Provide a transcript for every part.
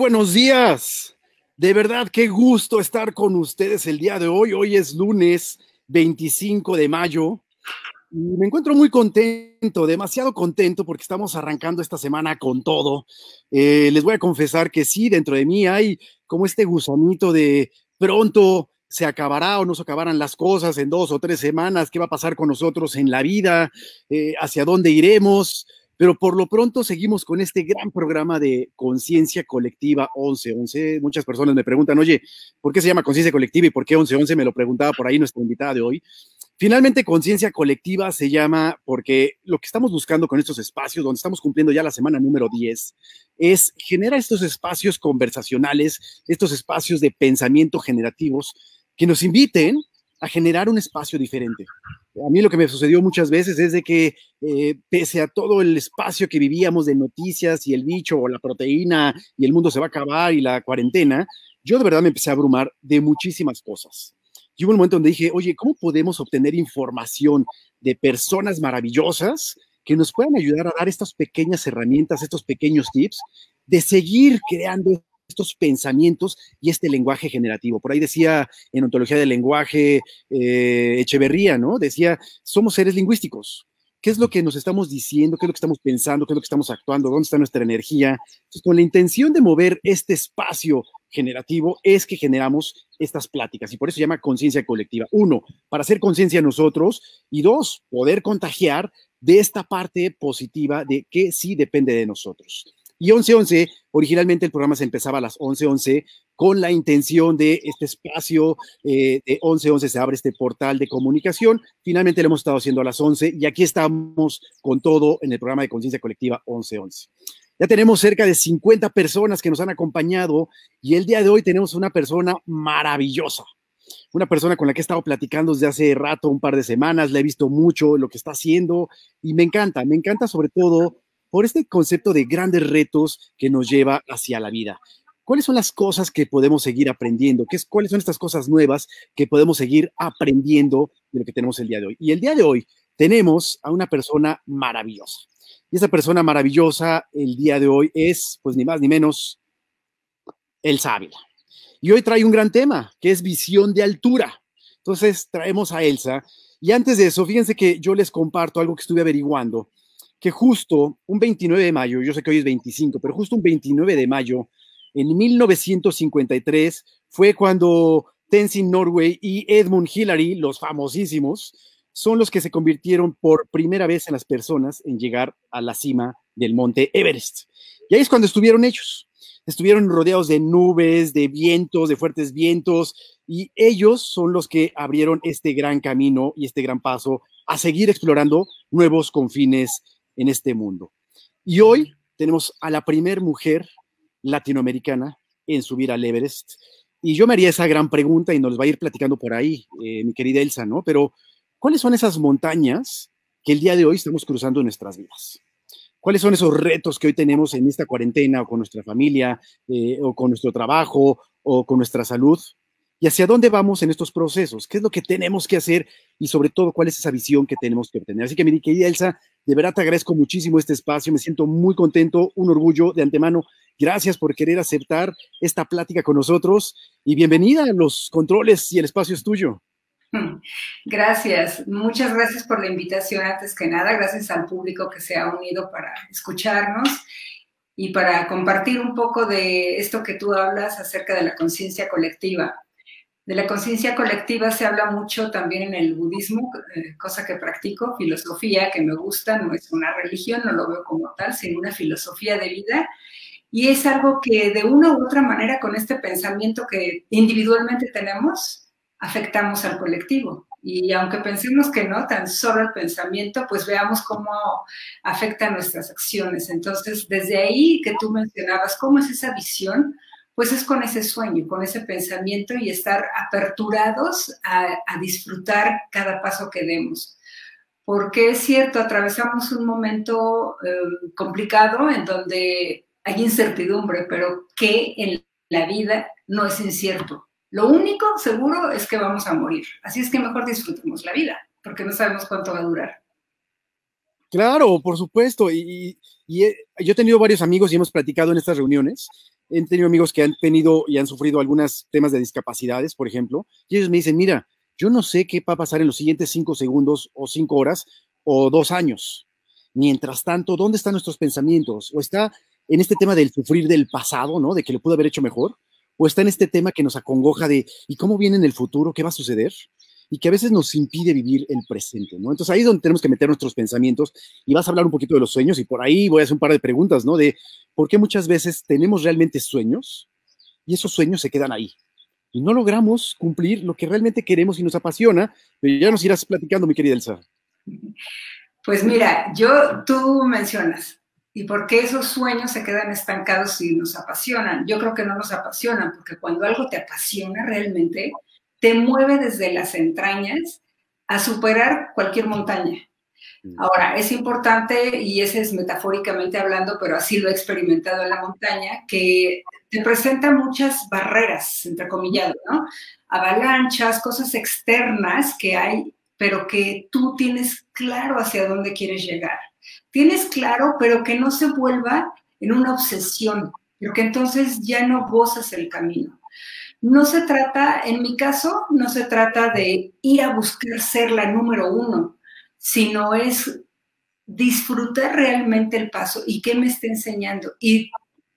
buenos días. De verdad, qué gusto estar con ustedes el día de hoy. Hoy es lunes 25 de mayo y me encuentro muy contento, demasiado contento porque estamos arrancando esta semana con todo. Eh, les voy a confesar que sí, dentro de mí hay como este gusanito de pronto se acabará o no se acabarán las cosas en dos o tres semanas, qué va a pasar con nosotros en la vida, eh, hacia dónde iremos. Pero por lo pronto seguimos con este gran programa de conciencia colectiva 1111. Muchas personas me preguntan, oye, ¿por qué se llama conciencia colectiva y por qué 1111? Me lo preguntaba por ahí nuestra invitada de hoy. Finalmente, conciencia colectiva se llama porque lo que estamos buscando con estos espacios, donde estamos cumpliendo ya la semana número 10, es generar estos espacios conversacionales, estos espacios de pensamiento generativos que nos inviten a generar un espacio diferente. A mí lo que me sucedió muchas veces es de que eh, pese a todo el espacio que vivíamos de noticias y el bicho o la proteína y el mundo se va a acabar y la cuarentena, yo de verdad me empecé a abrumar de muchísimas cosas. Y hubo un momento donde dije, oye, ¿cómo podemos obtener información de personas maravillosas que nos puedan ayudar a dar estas pequeñas herramientas, estos pequeños tips de seguir creando estos pensamientos y este lenguaje generativo. Por ahí decía en ontología del lenguaje eh, Echeverría, ¿no? Decía, somos seres lingüísticos. ¿Qué es lo que nos estamos diciendo? ¿Qué es lo que estamos pensando? ¿Qué es lo que estamos actuando? ¿Dónde está nuestra energía? Entonces, con la intención de mover este espacio generativo es que generamos estas pláticas y por eso se llama conciencia colectiva. Uno, para hacer conciencia nosotros y dos, poder contagiar de esta parte positiva de que sí depende de nosotros. Y 1111, originalmente el programa se empezaba a las 11:11 con la intención de este espacio eh, de 11:11 se abre este portal de comunicación. Finalmente lo hemos estado haciendo a las 11 y aquí estamos con todo en el programa de conciencia colectiva 1111. Ya tenemos cerca de 50 personas que nos han acompañado y el día de hoy tenemos una persona maravillosa. Una persona con la que he estado platicando desde hace rato, un par de semanas, le he visto mucho lo que está haciendo y me encanta, me encanta sobre todo por este concepto de grandes retos que nos lleva hacia la vida. ¿Cuáles son las cosas que podemos seguir aprendiendo? ¿Qué es, ¿Cuáles son estas cosas nuevas que podemos seguir aprendiendo de lo que tenemos el día de hoy? Y el día de hoy tenemos a una persona maravillosa. Y esa persona maravillosa el día de hoy es, pues ni más ni menos, Elsa Ávila. Y hoy trae un gran tema, que es visión de altura. Entonces traemos a Elsa. Y antes de eso, fíjense que yo les comparto algo que estuve averiguando que justo un 29 de mayo, yo sé que hoy es 25, pero justo un 29 de mayo, en 1953, fue cuando Tenzin Norway y Edmund Hillary, los famosísimos, son los que se convirtieron por primera vez en las personas en llegar a la cima del monte Everest. Y ahí es cuando estuvieron ellos. Estuvieron rodeados de nubes, de vientos, de fuertes vientos, y ellos son los que abrieron este gran camino y este gran paso a seguir explorando nuevos confines en este mundo. Y hoy tenemos a la primer mujer latinoamericana en subir al Everest. Y yo me haría esa gran pregunta y nos va a ir platicando por ahí, eh, mi querida Elsa, ¿no? Pero, ¿cuáles son esas montañas que el día de hoy estamos cruzando en nuestras vidas? ¿Cuáles son esos retos que hoy tenemos en esta cuarentena o con nuestra familia eh, o con nuestro trabajo o con nuestra salud? y hacia dónde vamos en estos procesos, qué es lo que tenemos que hacer y sobre todo cuál es esa visión que tenemos que obtener. Así que mi querida Elsa, de verdad te agradezco muchísimo este espacio, me siento muy contento, un orgullo de antemano. Gracias por querer aceptar esta plática con nosotros y bienvenida a los controles y el espacio es tuyo. Gracias, muchas gracias por la invitación antes que nada, gracias al público que se ha unido para escucharnos y para compartir un poco de esto que tú hablas acerca de la conciencia colectiva. De la conciencia colectiva se habla mucho también en el budismo, eh, cosa que practico, filosofía que me gusta, no es una religión, no lo veo como tal, sino una filosofía de vida. Y es algo que de una u otra manera con este pensamiento que individualmente tenemos, afectamos al colectivo. Y aunque pensemos que no, tan solo el pensamiento, pues veamos cómo afecta nuestras acciones. Entonces, desde ahí que tú mencionabas, ¿cómo es esa visión? Pues es con ese sueño, con ese pensamiento y estar aperturados a, disfrutar cada paso que demos. Porque es cierto, atravesamos un momento eh, complicado en donde hay incertidumbre, pero que en la vida no es incierto. Lo único seguro es que vamos a morir. Así es que mejor disfrutemos la vida, porque no sabemos cuánto va a durar. Claro, por supuesto. Y, yo he tenido varios amigos y hemos platicado en estas reuniones he tenido amigos que han tenido y han sufrido algunos temas de discapacidades, por ejemplo, y ellos me dicen, mira, yo no sé qué va a pasar en los siguientes cinco segundos o cinco horas o dos años. Mientras tanto, ¿dónde están nuestros pensamientos? ¿O está en este tema del sufrir del pasado, ¿no? De que le pudo haber hecho mejor. ¿O está en este tema que nos acongoja de, ¿y cómo viene en el futuro? ¿Qué va a suceder? Y que a veces nos impide vivir el presente, ¿no? Entonces ahí es donde tenemos que meter nuestros pensamientos y vas a hablar un poquito de los sueños y por ahí voy a hacer un par de preguntas, ¿no? De por qué muchas veces tenemos realmente sueños y esos sueños se quedan ahí, y no logramos cumplir lo que realmente queremos y nos apasiona, pero ya nos irás platicando, mi querida Elsa. Pues mira, yo, tú mencionas, ¿y por qué esos sueños se quedan estancados y nos apasionan? Yo creo que no nos apasionan, porque cuando algo te apasiona realmente, te mueve desde las entrañas a superar cualquier montaña. Mm. Ahora, es importante, y ese es metafóricamente hablando, pero así lo he experimentado en la montaña, que te presenta muchas barreras, entre comillas, ¿no? Avalanchas, cosas externas que hay pero que tú tienes claro hacia dónde quieres llegar. Tienes claro, pero que no se vuelva en una obsesión, porque entonces ya no gozas el camino. No se trata, en mi caso, no se trata de ir a buscar ser la número uno, sino es disfrutar realmente el paso y qué me está enseñando. Y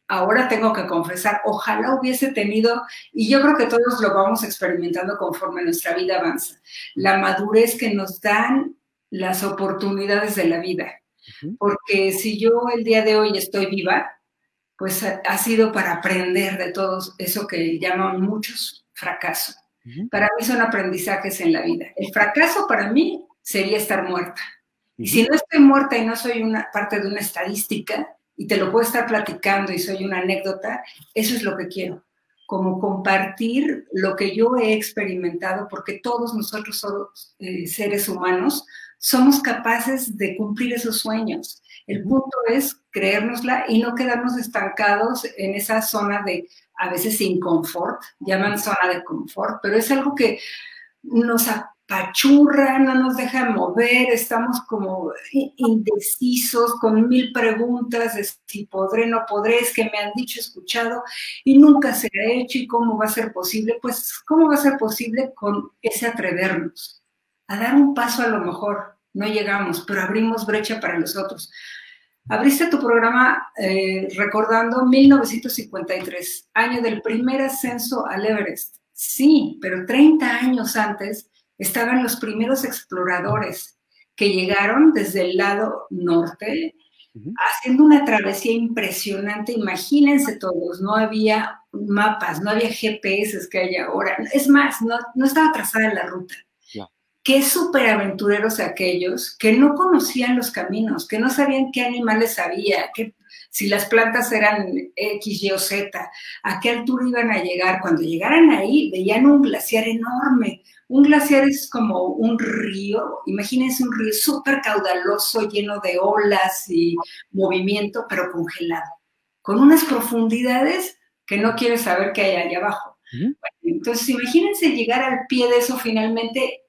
ahora tengo que confesar, ojalá hubiese tenido, y yo creo que todos lo vamos experimentando conforme nuestra vida avanza, la madurez que nos dan las oportunidades de la vida. Porque si yo el día de hoy estoy viva, pues ha, sido para aprender de todo eso que llaman muchos fracaso. Para mí son aprendizajes en la vida. El fracaso para mí sería estar muerta. Y si no estoy muerta y no soy una parte de una estadística, y te lo puedo estar platicando y soy una anécdota, eso es lo que quiero, como compartir lo que yo he experimentado, porque todos nosotros eh, seres humanos, somos capaces de cumplir esos sueños. El punto es creérnosla y no quedarnos estancados en esa zona de a veces sin confort, llaman zona de confort, pero es algo que nos, pachurra, no nos deja mover, estamos como indecisos con mil preguntas de si podré, no podré, es que me han dicho, escuchado y nunca se ha hecho y cómo va a ser posible. Pues, ¿cómo va a ser posible con ese atrevernos? A dar un paso a lo mejor, no llegamos, pero abrimos brecha para los otros. Abriste tu programa eh, recordando 1953, año del primer ascenso al Everest. Sí, pero 30 años antes estaban los primeros exploradores que llegaron desde el lado norte, haciendo una travesía impresionante. Imagínense todos, no había mapas, no había GPS que hay ahora. Es más, no, estaba trazada la ruta. Qué superaventureros aquellos que no conocían los caminos, que no sabían qué animales había, que, si las plantas eran X, Y o Z, a qué altura iban a llegar. Cuando llegaran ahí, veían un glaciar enorme, un glaciar es como un río, imagínense un río súper caudaloso, lleno de olas y movimiento, pero congelado, con unas profundidades que no quieres saber qué hay allá abajo. entonces, imagínense llegar al pie de eso finalmente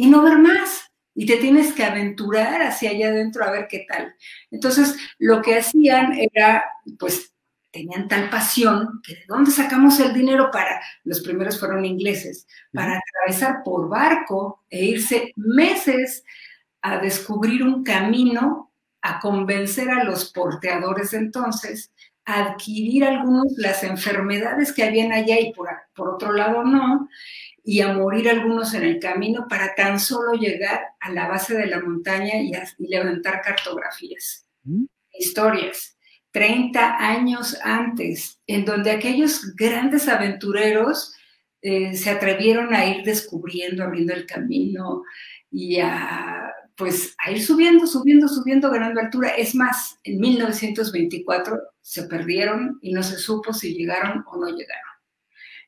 y no ver más. Y te tienes que aventurar hacia allá adentro a ver qué tal. Entonces, lo que hacían era, pues, tenían tal pasión que de dónde sacamos el dinero para, los primeros fueron ingleses, para atravesar por barco e irse meses a descubrir un camino, a convencer a los porteadores de entonces, a adquirir algunos las enfermedades que habían allá y por, por otro lado no, y a morir algunos en el camino para tan solo llegar a la base de la montaña y, levantar cartografías, historias. 30 años antes, en donde aquellos grandes aventureros eh, se atrevieron a ir descubriendo, abriendo el camino y a, pues, a ir subiendo, subiendo, subiendo, ganando altura. Es más, en 1924 se perdieron y no se supo si llegaron o no llegaron.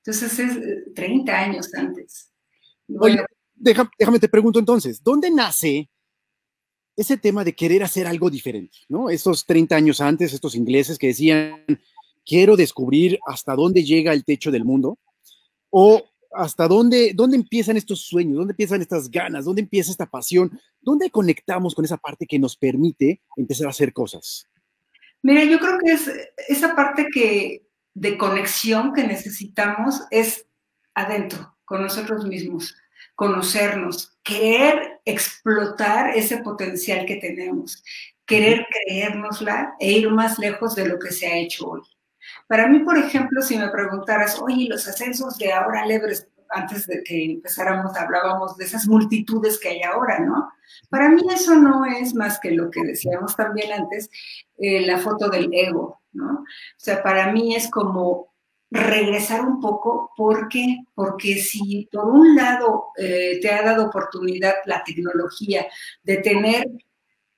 Entonces es 30 eh, años antes. Oye, déjame te pregunto entonces, ¿dónde nace ese tema de querer hacer algo diferente, ¿no? Estos 30 años antes, estos ingleses que decían, quiero descubrir hasta dónde llega el techo del mundo, o hasta dónde, dónde empiezan estos sueños, dónde empiezan estas ganas, dónde empieza esta pasión, dónde conectamos con esa parte que nos permite empezar a hacer cosas. Mira, yo creo que es esa parte que de conexión que necesitamos es adentro, con nosotros mismos, conocernos, querer explotar ese potencial que tenemos, querer creérnosla e ir más lejos de lo que se ha hecho hoy. Para mí, por ejemplo, si me preguntaras, oye, los ascensos de ahora Lebres, antes de que empezáramos, hablábamos de esas multitudes que hay ahora, ¿no? Para mí eso no es más que lo que decíamos también antes, eh, la foto del ego, O sea, para mí es como regresar un poco, ¿por qué? Porque si por un lado eh, te ha dado oportunidad la tecnología de tener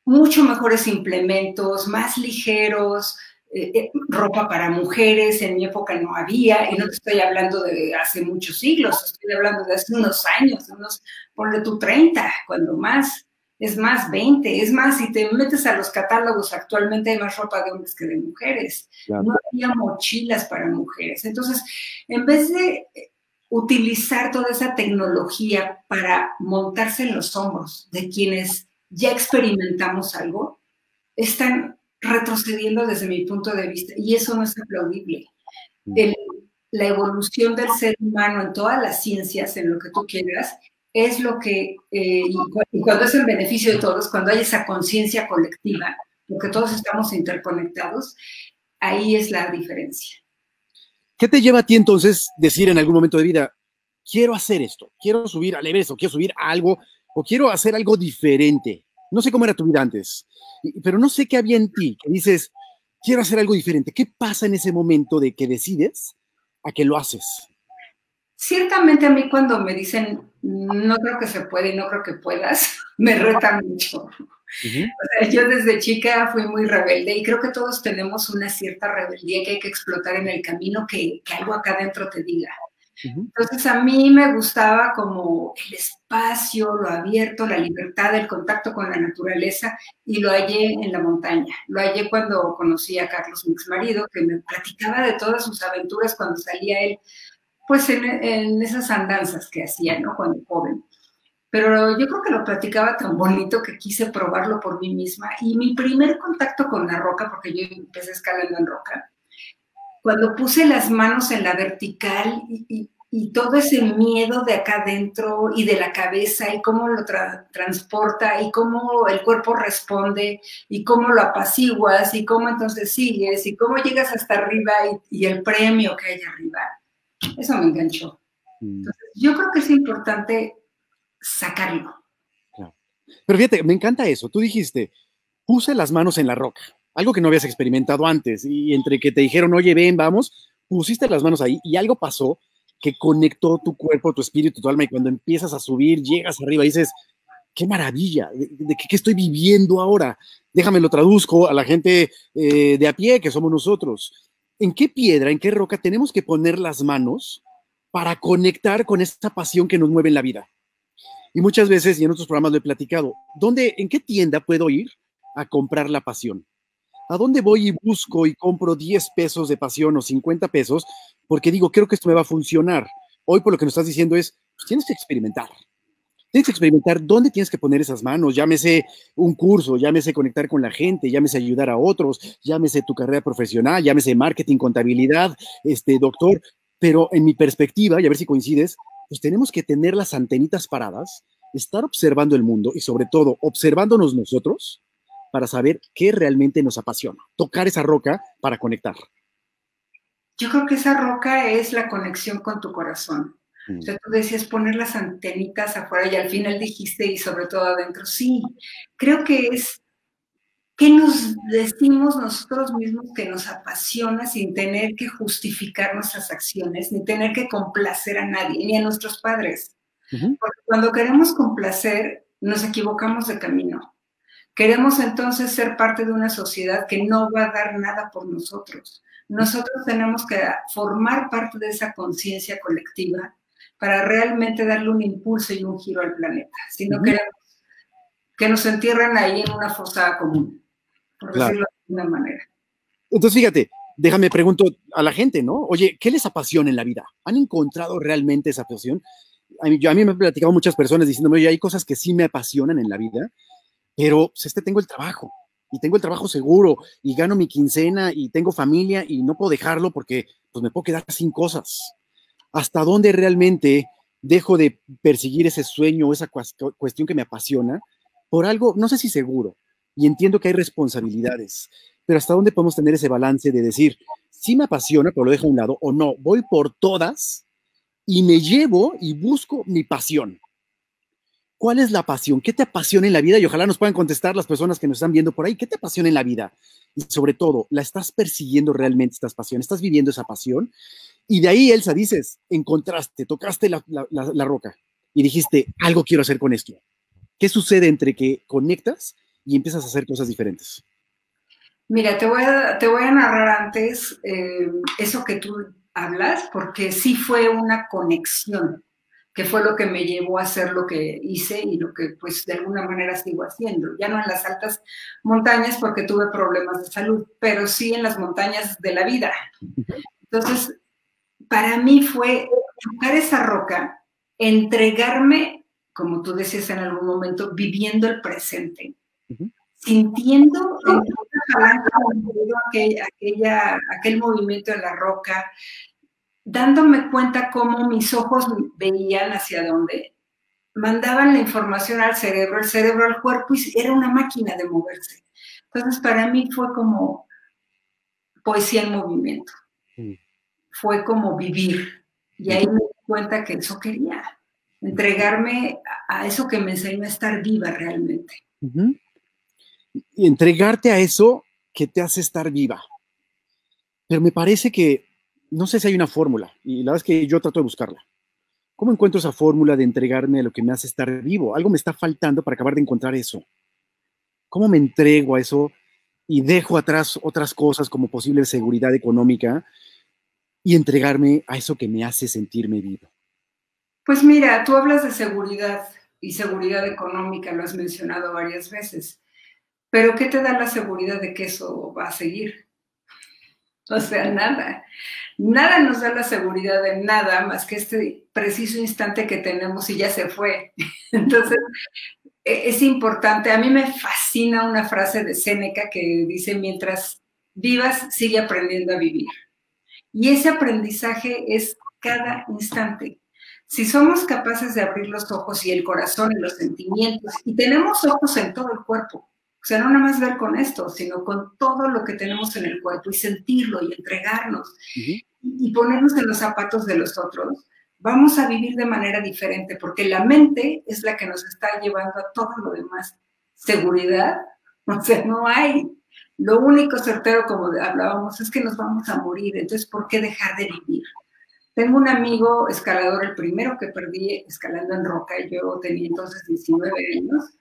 mucho mejores implementos, más ligeros, eh, eh, ropa para mujeres, en mi época no había, y no te estoy hablando de hace muchos siglos, estoy hablando de hace unos años, unos, ponle tú 30, cuando más, es más 20, es más, si te metes a los catálogos actualmente hay más ropa de hombres que de mujeres, no había mochilas para mujeres, entonces, en vez de utilizar toda esa tecnología para montarse en los hombros de quienes ya experimentamos algo, están retrocediendo desde mi punto de vista y eso no es aplaudible. Mm. la evolución del ser humano en todas las ciencias, en lo que tú quieras, es lo que, eh, y, cuando es en beneficio de todos, cuando hay esa conciencia colectiva, porque todos estamos interconectados, ahí es la diferencia. ¿Qué te lleva a ti entonces decir en algún momento de vida, quiero hacer esto, quiero subir al Everest o quiero subir a algo o quiero hacer algo diferente? No sé cómo era tu vida antes, pero no sé qué había en ti que dices, quiero hacer algo diferente. ¿Qué pasa en ese momento de que decides a que lo haces? Ciertamente a mí cuando me dicen, no creo que se puede y no creo que puedas, me reta mucho. yo desde chica fui muy rebelde y creo que todos tenemos una cierta rebeldía que hay que explotar en el camino que, que algo acá adentro te diga. Entonces a mí me gustaba como el espacio, lo abierto, la libertad, el contacto con la naturaleza y lo hallé en la montaña. Lo hallé cuando conocí a Carlos, mi ex marido, que me platicaba de todas sus aventuras cuando salía él, pues en, esas andanzas que hacía, ¿no? Cuando joven. Pero yo creo que lo platicaba tan bonito que quise probarlo por mí misma. Y mi primer contacto con la roca, porque yo empecé escalando en roca, cuando puse las manos en la vertical y, todo ese miedo de acá adentro y de la cabeza y cómo lo transporta y cómo el cuerpo responde y cómo lo apaciguas y cómo entonces sigues y cómo llegas hasta arriba y, el premio que hay arriba. Eso me enganchó. Mm. Entonces, yo creo que es importante sacarlo. Pero fíjate, me encanta eso. Tú dijiste, puse las manos en la roca algo que no habías experimentado antes, y entre que te dijeron, oye, ven, vamos, pusiste las manos ahí y algo pasó que conectó tu cuerpo, tu espíritu, tu alma, y cuando empiezas a subir, llegas arriba y dices, qué maravilla, de, qué, estoy viviendo ahora. Déjame lo traduzco a la gente eh, de a pie, que somos nosotros. ¿En qué piedra, en qué roca tenemos que poner las manos para conectar con esta pasión que nos mueve en la vida? Y muchas veces, y en otros programas lo he platicado, ¿dónde, en qué tienda puedo ir a comprar la pasión? ¿A dónde voy y busco y compro 10 pesos de pasión o 50 pesos? Porque digo, creo que esto me va a funcionar. Hoy por lo que nos estás diciendo es, pues, tienes que experimentar. Tienes que experimentar dónde tienes que poner esas manos, llámese un curso, llámese conectar con la gente, llámese ayudar a otros, llámese tu carrera profesional, llámese marketing, contabilidad, este doctor, pero en mi perspectiva, y a ver si coincides, pues tenemos que tener las antenitas paradas, estar observando el mundo y sobre todo observándonos nosotros para saber qué realmente nos apasiona. Tocar esa roca para conectar. Yo creo que esa roca es la conexión con tu corazón. O sea, tú decías poner las antenitas afuera y al final dijiste y sobre todo adentro. Sí, creo que es que nos decimos nosotros mismos que nos apasiona sin tener que justificar nuestras acciones, ni tener que complacer a nadie, ni a nuestros padres. Porque cuando queremos complacer, nos equivocamos de camino. Queremos entonces ser parte de una sociedad que no va a dar nada por nosotros. Nosotros tenemos que formar parte de esa conciencia colectiva para realmente darle un impulso y un giro al planeta. Si no queremos que nos entierren ahí en una fosa común, por decirlo de una manera. Entonces, fíjate, déjame pregunto a la gente, ¿no? Oye, ¿qué les apasiona en la vida? ¿Han encontrado realmente esa pasión? A mí, yo, a mí me han platicado muchas personas diciéndome, oye, hay cosas que sí me apasionan en la vida, pero pues, este tengo el trabajo y tengo el trabajo seguro y gano mi quincena y tengo familia y no puedo dejarlo porque pues me puedo quedar sin cosas. ¿Hasta dónde realmente dejo de perseguir ese sueño o esa cuestión que me apasiona por algo, no sé si seguro, y entiendo que hay responsabilidades, pero hasta dónde podemos tener ese balance de decir, sí me apasiona, pero lo dejo a un lado, o no, voy por todas y me llevo y busco mi pasión. ¿Cuál es la pasión? ¿Qué te apasiona en la vida? Y ojalá nos puedan contestar las personas que nos están viendo por ahí. ¿Qué te apasiona en la vida? Y sobre todo, ¿la estás persiguiendo realmente estas pasiones? ¿Estás viviendo esa pasión? Y de ahí, Elsa, dices, encontraste, tocaste la, roca y dijiste, algo quiero hacer con esto. ¿Qué sucede entre que conectas y empiezas a hacer cosas diferentes? Mira, te voy a, te voy a narrar antes eh, eso que tú hablas, porque sí fue una conexión, que fue lo que me llevó a hacer lo que hice y lo que pues de alguna manera sigo haciendo. Ya no en las altas montañas porque tuve problemas de salud, pero sí en las montañas de la vida. Entonces, para mí fue tocar esa roca, entregarme, como tú decías en algún momento, viviendo el presente sintiendo aquella, aquel movimiento en la roca, dándome cuenta cómo mis ojos veían hacia dónde, mandaban la información al cerebro, el cerebro al cuerpo y era una máquina de moverse. Entonces para mí fue como poesía en movimiento, fue como vivir. Y ahí me di cuenta que eso quería, entregarme a eso que me enseñó a estar viva realmente. Y entregarte a eso que te hace estar viva. Pero me parece que, no sé si hay una fórmula, y la verdad es que yo trato de buscarla. ¿Cómo encuentro esa fórmula de entregarme a lo que me hace estar vivo? Algo me está faltando para acabar de encontrar eso. ¿Cómo me entrego a eso y dejo atrás otras cosas como posible seguridad económica y entregarme a eso que me hace sentirme vivo? Pues mira, tú hablas de seguridad y seguridad económica, lo has mencionado varias veces. Pero ¿qué te da la seguridad de que eso va a seguir? O sea, nada. Nada nos da la seguridad de nada más que este preciso instante que tenemos y ya se fue. Entonces, e, es importante. A mí me fascina una frase de Séneca que dice, mientras vivas, sigue aprendiendo a vivir. Y ese aprendizaje es cada instante. Si somos capaces de abrir los ojos y el corazón y los sentimientos, y tenemos ojos en todo el cuerpo, o sea, no nada más ver con esto, sino con todo lo que tenemos en el cuerpo y sentirlo y entregarnos y ponernos en los zapatos de los otros, vamos a vivir de manera diferente, porque la mente es la que nos está llevando a todo lo demás. Seguridad, o sea, no hay. Lo único certero, como hablábamos, es que nos vamos a morir. Entonces, ¿por qué dejar de vivir? Tengo un amigo escalador, el primero que perdí escalando en roca, yo tenía entonces 19 años,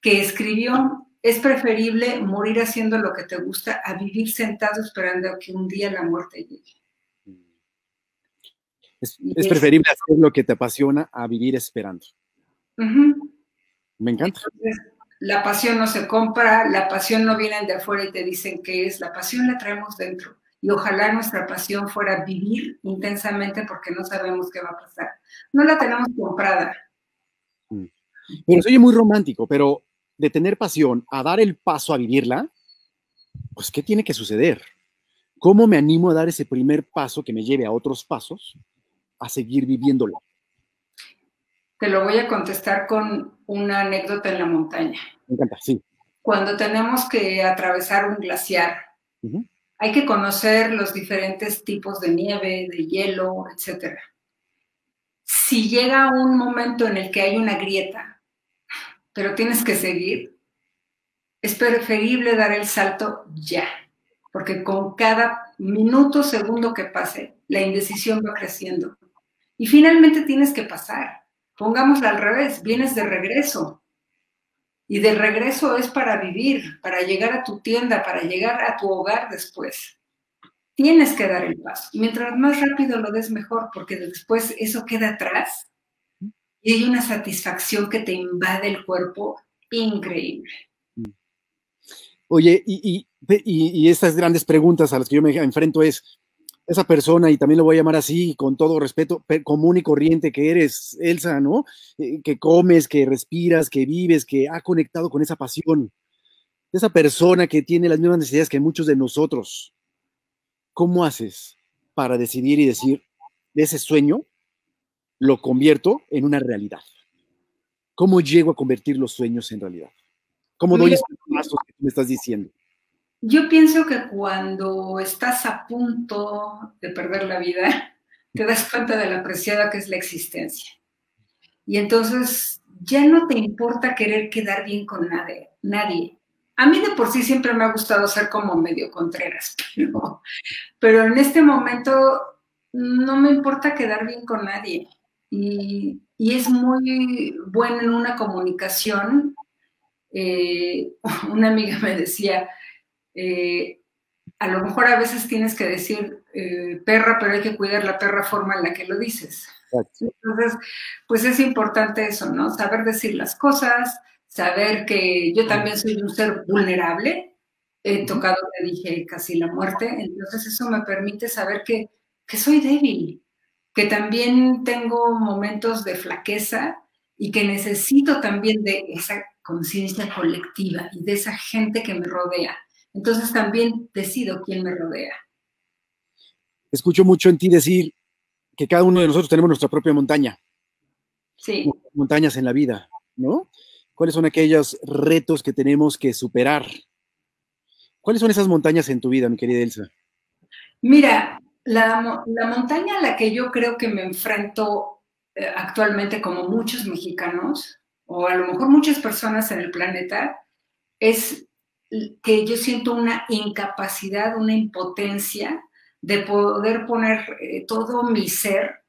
que escribió es preferible morir haciendo lo que te gusta a vivir sentado esperando a que un día la muerte llegue. Es, preferible hacer lo que te apasiona a vivir esperando. Me encanta. la pasión no se compra, la pasión no viene de afuera y te dicen qué es, la pasión la traemos dentro. Y ojalá nuestra pasión fuera vivir intensamente porque no sabemos qué va a pasar. No la tenemos comprada. Mm. Se oye muy romántico, pero de tener pasión a dar el paso a vivirla, pues ¿qué tiene que suceder? ¿Cómo me animo a dar ese primer paso que me lleve a otros pasos a seguir viviéndolo? Te lo voy a contestar con una anécdota en la montaña. Me encanta, sí. Cuando tenemos que atravesar un glaciar, hay que conocer los diferentes tipos de nieve, de hielo, etc. Si llega un momento en el que hay una grieta, pero tienes que seguir, es preferible dar el salto ya, porque con cada minuto, segundo que pase, la indecisión va creciendo. Y finalmente tienes que pasar. Pongámoslo al revés, vienes de regreso. Y de regreso es para vivir, para llegar a tu tienda, para llegar a tu hogar después. Tienes que dar el paso. Mientras más rápido lo des, mejor, porque después eso queda atrás y hay una satisfacción que te invade el cuerpo increíble. Oye, y, estas grandes preguntas a las que yo me enfrento es, esa persona, y también lo voy a llamar así, con todo respeto, común y corriente que eres, Elsa, ¿no? Eh, que comes, que respiras, que vives, que ha conectado con esa pasión. esa persona que tiene las mismas necesidades que muchos de nosotros, ¿cómo haces para decidir y decir, de ese sueño lo convierto en una realidad? ¿Cómo llego a convertir los sueños en realidad? ¿Cómo doy esos pasos que me estás diciendo? Yo pienso que cuando estás a punto de perder la vida, te das cuenta de la apreciada que es la existencia. Y entonces ya no te importa querer quedar bien con nadie. nadie. A mí de por sí siempre me ha gustado ser como medio contreras, pero, pero en este momento no me importa quedar bien con nadie. Y, y es muy bueno en una comunicación. Eh, una amiga me decía, eh, a lo mejor a veces tienes que decir eh, perra, pero hay que cuidar la perra forma en la que lo dices. Entonces, pues es importante eso, ¿no? Saber decir las cosas, saber que yo también soy un ser vulnerable, he tocado, te dije, casi la muerte, entonces eso me permite saber que, que soy débil, que también tengo momentos de flaqueza y que necesito también de esa conciencia colectiva y de esa gente que me rodea entonces también decido quién me rodea. Escucho mucho en ti decir que cada uno de nosotros tenemos nuestra propia montaña. Sí. Montañas en la vida, ¿no? ¿Cuáles son aquellos retos que tenemos que superar? ¿Cuáles son esas montañas en tu vida, mi querida Elsa? Mira, la, montaña a la que yo creo que me enfrento eh, actualmente como muchos mexicanos, o a lo mejor muchas personas en el planeta, es que yo siento una incapacidad, una impotencia de poder poner eh, todo mi ser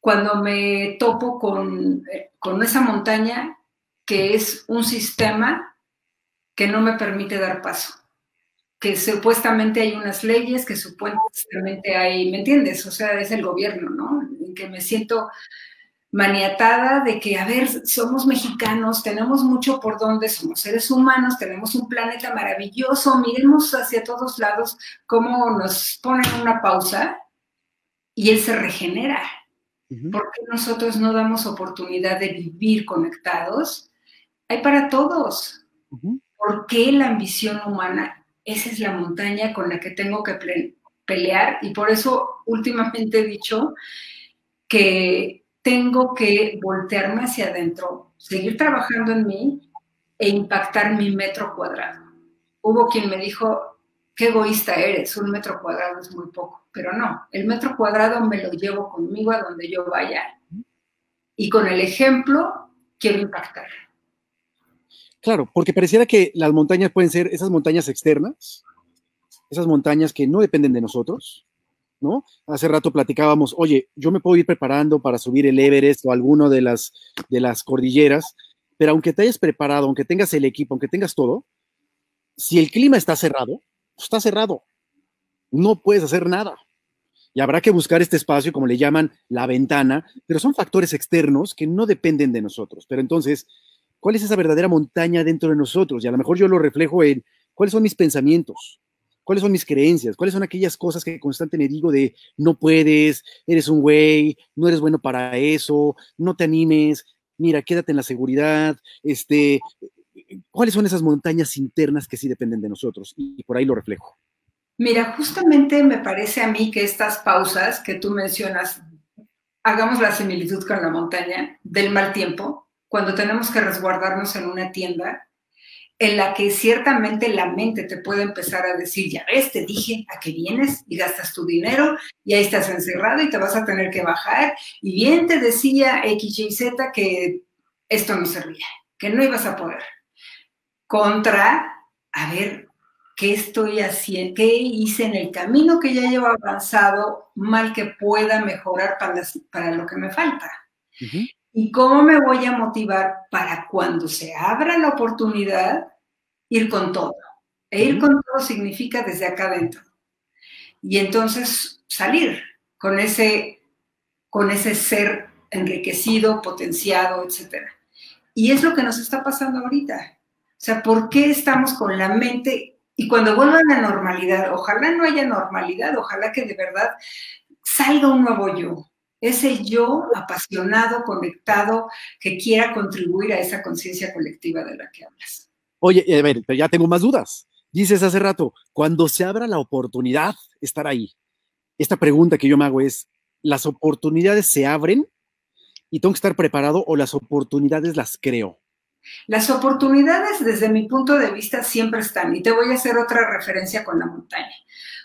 cuando me topo con, eh, con esa montaña que es un sistema que no me permite dar paso que supuestamente hay unas leyes, que supuestamente hay, ¿me entiendes? O sea, es el gobierno, ¿no? En que me siento maniatada de que, a ver, somos mexicanos, tenemos mucho por donde, somos seres humanos, tenemos un planeta maravilloso, miremos hacia todos lados cómo nos ponen una pausa y él se regenera. ¿Por qué nosotros no damos oportunidad de vivir conectados? Hay para todos. ¿Por qué la ambición humana? Esa es la montaña con la que tengo que pelear y por eso últimamente he dicho que tengo que voltearme hacia adentro, seguir trabajando en mí e impactar mi metro cuadrado. Hubo quien me dijo, qué egoísta eres, un metro cuadrado es muy poco, pero no, el metro cuadrado me lo llevo conmigo a donde yo vaya y con el ejemplo quiero impactar. Claro, porque pareciera que las montañas pueden ser esas montañas externas, esas montañas que no dependen de nosotros, ¿no? Hace rato platicábamos, oye, yo me puedo ir preparando para subir el Everest o alguno de las, de las cordilleras, pero aunque te hayas preparado, aunque tengas el equipo, aunque tengas todo, si el clima está cerrado, pues está cerrado. No puedes hacer nada. Y habrá que buscar este espacio, como le llaman, la ventana, pero son factores externos que no dependen de nosotros. Pero entonces, ¿cuál es esa verdadera montaña dentro de nosotros? Y a lo mejor yo lo reflejo en cuáles son mis pensamientos, cuáles son mis creencias, cuáles son aquellas cosas que constantemente digo de no puedes, eres un güey, no eres bueno para eso, no te animes, mira, quédate en la seguridad, este, cuáles son esas montañas internas que sí dependen de nosotros y por ahí lo reflejo. Mira, justamente me parece a mí que estas pausas que tú mencionas, hagamos la similitud con la montaña del mal tiempo, cuando tenemos que resguardarnos en una tienda, en la que ciertamente la mente te puede empezar a decir, ya ves, te dije a qué vienes y gastas tu dinero y ahí estás encerrado y te vas a tener que bajar. Y bien te decía X, Y, Z que esto no servía, que no ibas a poder. Contra, a ver, ¿qué estoy haciendo? ¿Qué hice en el camino que ya llevo avanzado mal que pueda mejorar para, para lo que me falta? ¿Y cómo me voy a motivar para cuando se abra la oportunidad ir con todo. E ir con todo significa desde acá adentro. Y entonces salir con ese, con ese ser enriquecido, potenciado, etc. Y es lo que nos está pasando ahorita. O sea, ¿por qué estamos con la mente? Y cuando vuelva a la normalidad, ojalá no haya normalidad, ojalá que de verdad salga un nuevo yo. Ese yo apasionado, conectado, que quiera contribuir a esa conciencia colectiva de la que hablas. Oye, a ver, pero ya tengo más dudas. Dices hace rato, cuando se abra la oportunidad, estar ahí. Esta pregunta que yo me hago es, ¿las oportunidades se abren y tengo que estar preparado o las oportunidades las creo? Las oportunidades desde mi punto de vista siempre están y te voy a hacer otra referencia con la montaña.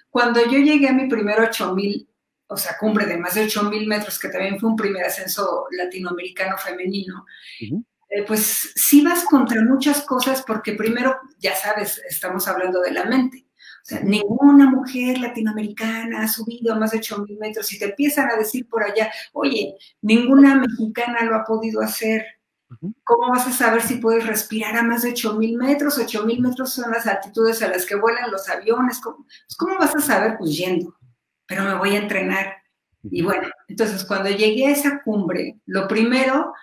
Cuando yo llegué a mi primer 8000, o sea, cumbre de más de 8000 metros, que también fue un primer ascenso latinoamericano femenino, eh, pues sí vas contra muchas cosas porque primero, ya sabes, estamos hablando de la mente. O sea, ninguna mujer latinoamericana ha subido a más de 8000 metros y te empiezan a decir por allá, oye, ninguna mexicana lo ha podido hacer ¿Cómo vas a saber si puedes respirar a más de 8000 metros? 8000 metros son las altitudes a las que vuelan los aviones. ¿Cómo, pues, ¿cómo vas a saber? Pues yendo, pero me voy a entrenar. Y bueno, entonces cuando llegué a esa cumbre, lo primero,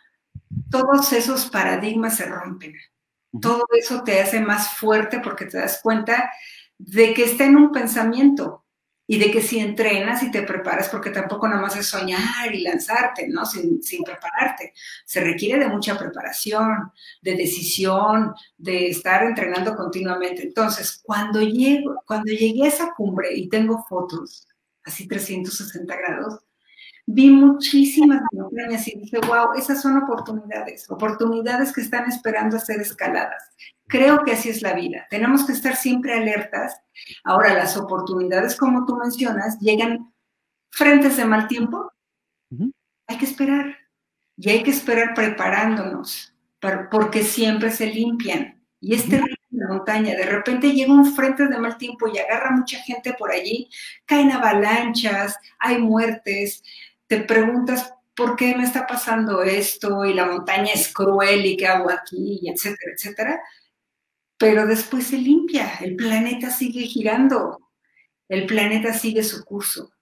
todos esos paradigmas se rompen. Todo eso te hace más fuerte porque te das cuenta de que está en un pensamiento y de que si entrenas y te preparas, porque tampoco nada más es soñar y lanzarte, ¿no? Sin, sin, prepararte. Se requiere de mucha preparación, de decisión, de estar entrenando continuamente. Entonces, cuando, llego, cuando llegué a esa cumbre y tengo fotos, así 360 grados, vi muchísimas montañas y dije, wow, esas son oportunidades, oportunidades que están esperando a ser escaladas. Creo que así es la vida. Tenemos que estar siempre alertas. Ahora, las oportunidades, como tú mencionas, llegan frentes de mal tiempo. Hay que esperar. Y hay que esperar preparándonos, porque siempre se limpian. Y es terrible la montaña. De repente llega un frente de mal tiempo y agarra mucha gente por allí. Caen avalanchas, hay muertes te preguntas por qué me está pasando esto y la montaña es cruel y qué hago aquí, etcétera, etcétera. Pero después se limpia, el planeta sigue girando, el planeta sigue su curso.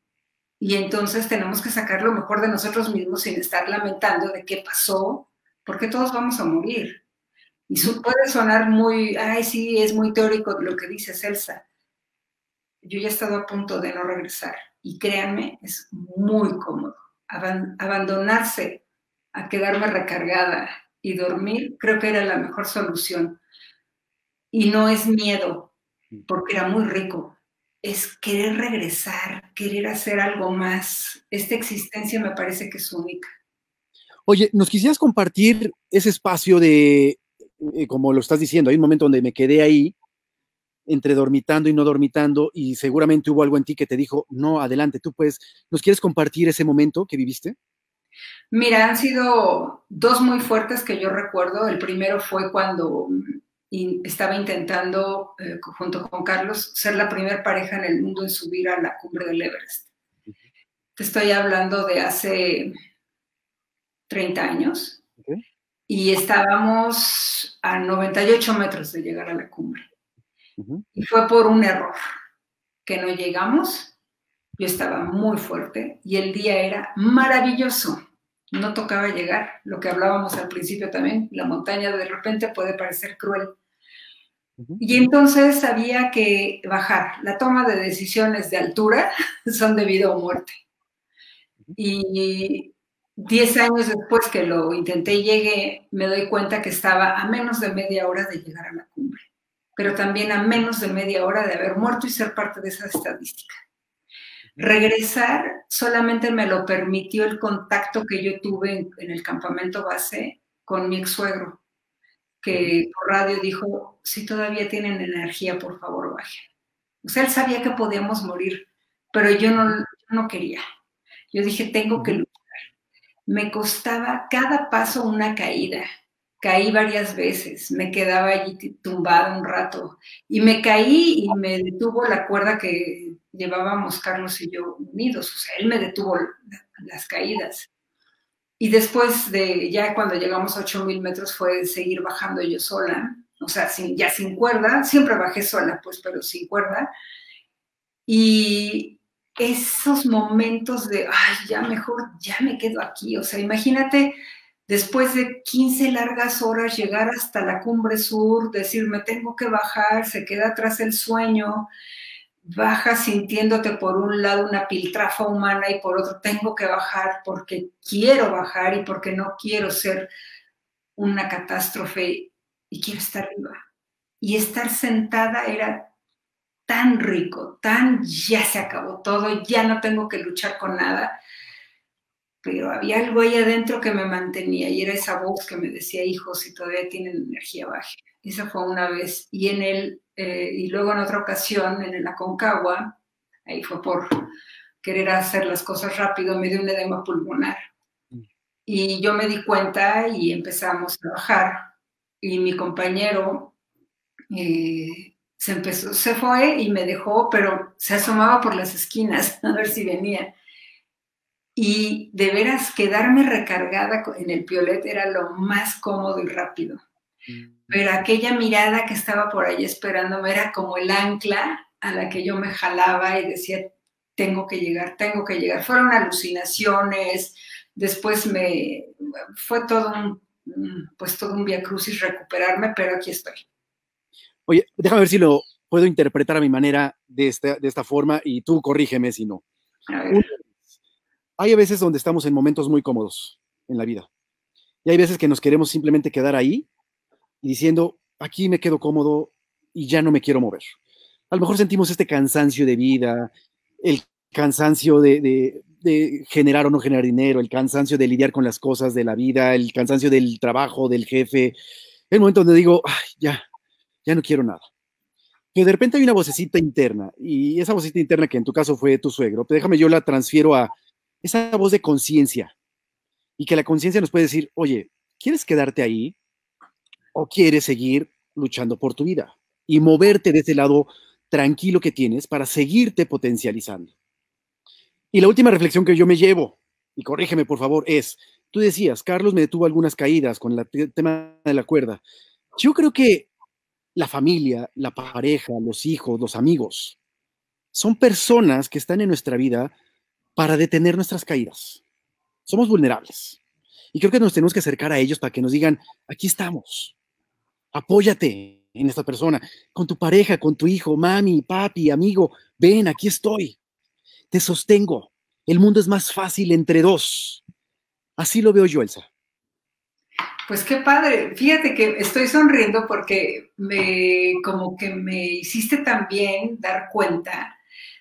Y entonces tenemos que sacar lo mejor de nosotros mismos sin estar lamentando de qué pasó, porque todos vamos a morir. Y puede sonar muy, ay, sí, es muy teórico lo que dice Celsa. Yo ya he estado a punto de no regresar y créanme, es muy cómodo. abandonarse a quedarme recargada y dormir, creo que era la mejor solución. Y no es miedo, porque era muy rico. Es querer regresar, querer hacer algo más. Esta existencia me parece que es única. Oye, ¿nos quisieras compartir ese espacio de, eh, como lo estás diciendo, hay un momento donde me quedé ahí, entre dormitando y no dormitando y seguramente hubo algo en ti que te dijo, no, adelante, tú puedes, ¿nos quieres compartir ese momento que viviste? Mira, han sido dos muy fuertes que yo recuerdo. El primero fue cuando estaba intentando, eh, junto con Carlos, ser la primera pareja en el mundo en subir a la cumbre del Everest. Te estoy hablando de hace 30 años y estábamos a 98 metros de llegar a la cumbre. Y fue por un error que no llegamos. Yo estaba muy fuerte y el día era maravilloso. No tocaba llegar. Lo que hablábamos al principio también, la montaña de repente puede parecer cruel. Y entonces había que bajar. La toma de decisiones de altura son de vida o muerte. Y diez años después que lo intenté y llegué, me doy cuenta que estaba a menos de media hora de llegar a la cumbre pero también a menos de media hora de haber muerto y ser parte de esa estadística. Regresar solamente me lo permitió el contacto que yo tuve en, el campamento base con mi ex suegro, que por radio dijo, si todavía tienen energía, por favor bajen. O sea, él sabía que podíamos morir, pero yo no, no quería. Yo dije, tengo que luchar. Me costaba cada paso una caída, caí varias veces, me quedaba allí tumbada un rato y me caí y me detuvo la cuerda que llevábamos Carlos y yo unidos, o sea, él me detuvo las caídas. Y después de, ya cuando llegamos a 8000 metros fue seguir bajando yo sola, o sea, ya sin cuerda, siempre bajé sola, pues, pero sin cuerda. Y esos momentos de, ay, ya mejor, ya me quedo aquí, o sea, imagínate después de 15 largas horas llegar hasta la cumbre sur, decir, me tengo que bajar, se queda atrás el sueño, bajas sintiéndote por un lado una piltrafa humana y por otro tengo que bajar porque quiero bajar y porque no quiero ser una catástrofe y quiero estar viva. y estar sentada era tan rico, tan ya se acabó todo, ya no tengo que luchar con nada, pero había algo ahí adentro que me mantenía y era esa voz que me decía, hijos, si todavía tienen energía baja. Esa fue una vez. Y en el, eh, y luego en otra ocasión, en el Aconcagua, ahí fue por querer hacer las cosas rápido, me dio un edema pulmonar. Y yo me di cuenta y empezamos a trabajar. Y mi compañero eh, se empezó, se fue y me dejó, pero se asomaba por las esquinas a ver si venía. Y de veras quedarme recargada en el piolet era lo más cómodo y rápido. Mm. Pero aquella mirada que estaba por ahí esperándome era como el ancla a la que yo me jalaba y decía, tengo que llegar, tengo que llegar. Fueron alucinaciones, después me fue todo un, pues todo un via crucis recuperarme, pero aquí estoy. Oye, déjame ver si lo puedo interpretar a mi manera de esta, de esta forma y tú corrígeme si no. Hay veces donde estamos en momentos muy cómodos en la vida. Y hay veces que nos queremos simplemente quedar ahí y diciendo, aquí me quedo cómodo y ya no me quiero mover. A lo mejor sentimos este cansancio de vida, el cansancio de, generar o no generar dinero, el cansancio de lidiar con las cosas de la vida, el cansancio del trabajo, del jefe. El momento donde digo, Ay, ya, ya no quiero nada. Pero de repente hay una vocecita interna, y esa vocecita interna que en tu caso fue tu suegro, pero déjame yo la transfiero a esa voz de conciencia, y que la conciencia nos puede decir, oye, ¿quieres quedarte ahí o quieres seguir luchando por tu vida? Y moverte de ese lado tranquilo que tienes para seguirte potencializando. Y la última reflexión que yo me llevo, y corrígeme por favor, es, tú decías, Carlos me detuvo algunas caídas con el tema de la cuerda. Yo creo que la familia, la pareja, los hijos, los amigos, son personas que están en nuestra vida para detener nuestras caídas. Somos vulnerables. Y creo que nos tenemos que acercar a ellos para que nos digan, aquí estamos, apóyate en esta persona, con tu pareja, con tu hijo, mami, papi, amigo, ven, aquí estoy, te sostengo. El mundo es más fácil entre dos. Así lo veo yo, Elsa. Pues qué padre. Fíjate que estoy sonriendo porque me, como que me hiciste también dar cuenta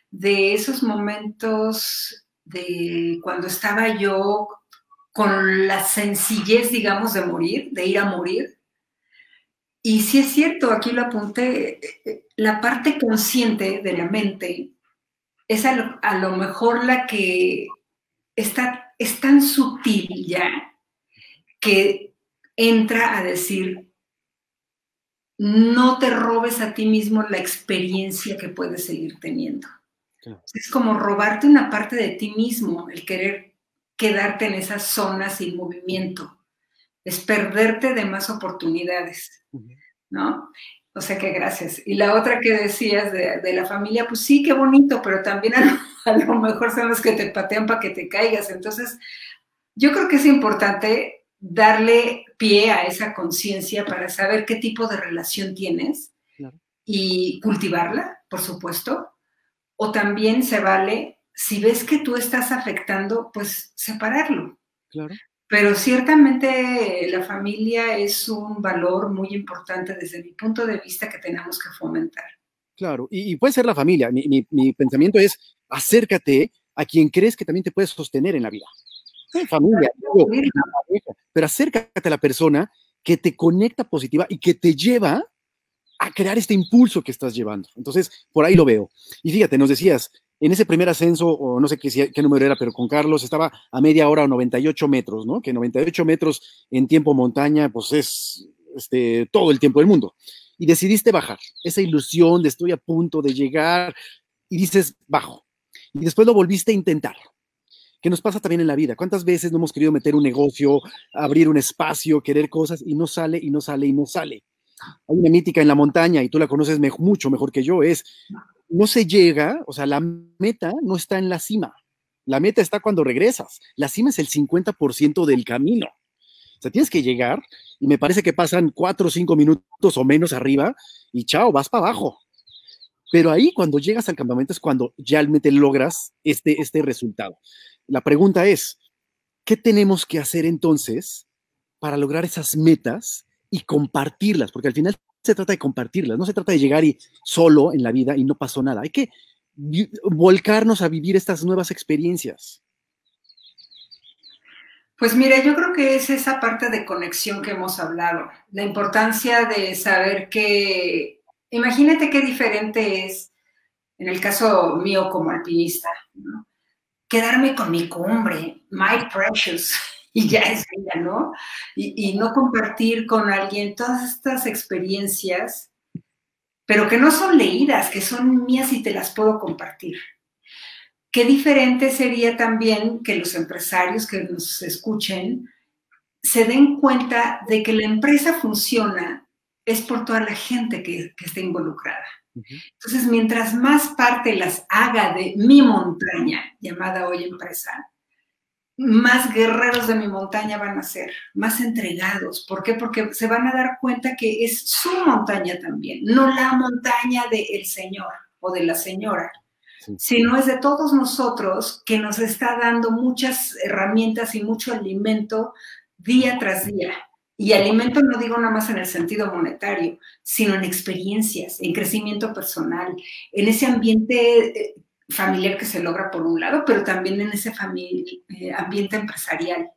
de esos momentos de cuando estaba yo con la sencillez, digamos, de morir, de ir a morir. Y sí es cierto, aquí lo apunté, la parte consciente de la mente es a lo, a lo mejor la que está, es tan sutil ya que entra a decir, no te robes a ti mismo la experiencia que puedes seguir teniendo. Es como robarte una parte de ti mismo, el querer quedarte en esa zona sin movimiento. Es perderte de más oportunidades, ¿no? O sea que gracias. Y la otra que decías de, la familia, pues sí, qué bonito, pero también a lo mejor son los que te patean para que te caigas. Entonces, yo creo que es importante darle pie a esa conciencia para saber qué tipo de relación tienes y cultivarla, por supuesto. O también se vale, si ves que tú estás afectando, pues separarlo. Claro. Pero ciertamente la familia es un valor muy importante desde mi punto de vista que tenemos que fomentar. Claro, y, puede ser la familia. Mi, mi pensamiento es acércate a quien crees que también te puede sostener en la vida familia, pero acércate a la persona que te conecta positiva y que te lleva a crear este impulso que estás llevando. Entonces, por ahí lo veo. Y fíjate, nos decías, en ese primer ascenso, o no sé qué, qué número era, pero con Carlos estaba a media hora o 98 metros, ¿no? Que 98 metros en tiempo montaña, pues es este, todo el tiempo del mundo. Y decidiste bajar, esa ilusión de estoy a punto de llegar, y dices, bajo. Y después lo volviste a intentar que nos pasa también en la vida. ¿Cuántas veces no hemos querido meter un negocio, abrir un espacio, querer cosas y no sale y no sale y no sale? Hay una mítica en la montaña y tú la conoces mucho mejor que yo, es, no se llega, o sea, la meta no está en la cima, la meta está cuando regresas, la cima es el 50% del camino. O sea, tienes que llegar y me parece que pasan cuatro o cinco minutos o menos arriba y chao, vas para abajo. Pero ahí cuando llegas al campamento es cuando realmente logras este, este resultado. La pregunta es, ¿qué tenemos que hacer entonces para lograr esas metas y compartirlas? Porque al final se trata de compartirlas, no se trata de llegar y solo en la vida y no pasó nada. Hay que volcarnos a vivir estas nuevas experiencias. Pues mira, yo creo que es esa parte de conexión que hemos hablado, la importancia de saber que, imagínate qué diferente es, en el caso mío como alpinista, quedarme con mi cumbre, my precious, y ya es ella, ¿no? Y no compartir con alguien todas estas experiencias, pero que no son leídas, que son mías y te las puedo compartir. Qué diferente sería también que los empresarios que nos escuchen se den cuenta de que la empresa funciona es por toda la gente que, está involucrada. Entonces, mientras más parte las haga de mi montaña, llamada hoy empresa, más guerreros de mi montaña van a ser, más entregados. ¿Por qué? Porque se van a dar cuenta que es su montaña también, no la montaña del señor o de la señora sino es de todos nosotros que nos está dando muchas herramientas y mucho alimento día tras día. Y alimento no digo nada más en el sentido monetario, sino en experiencias, en crecimiento personal, en ese ambiente eh, familiar que se logra por un lado, pero también en ese eh, ambiente empresarial.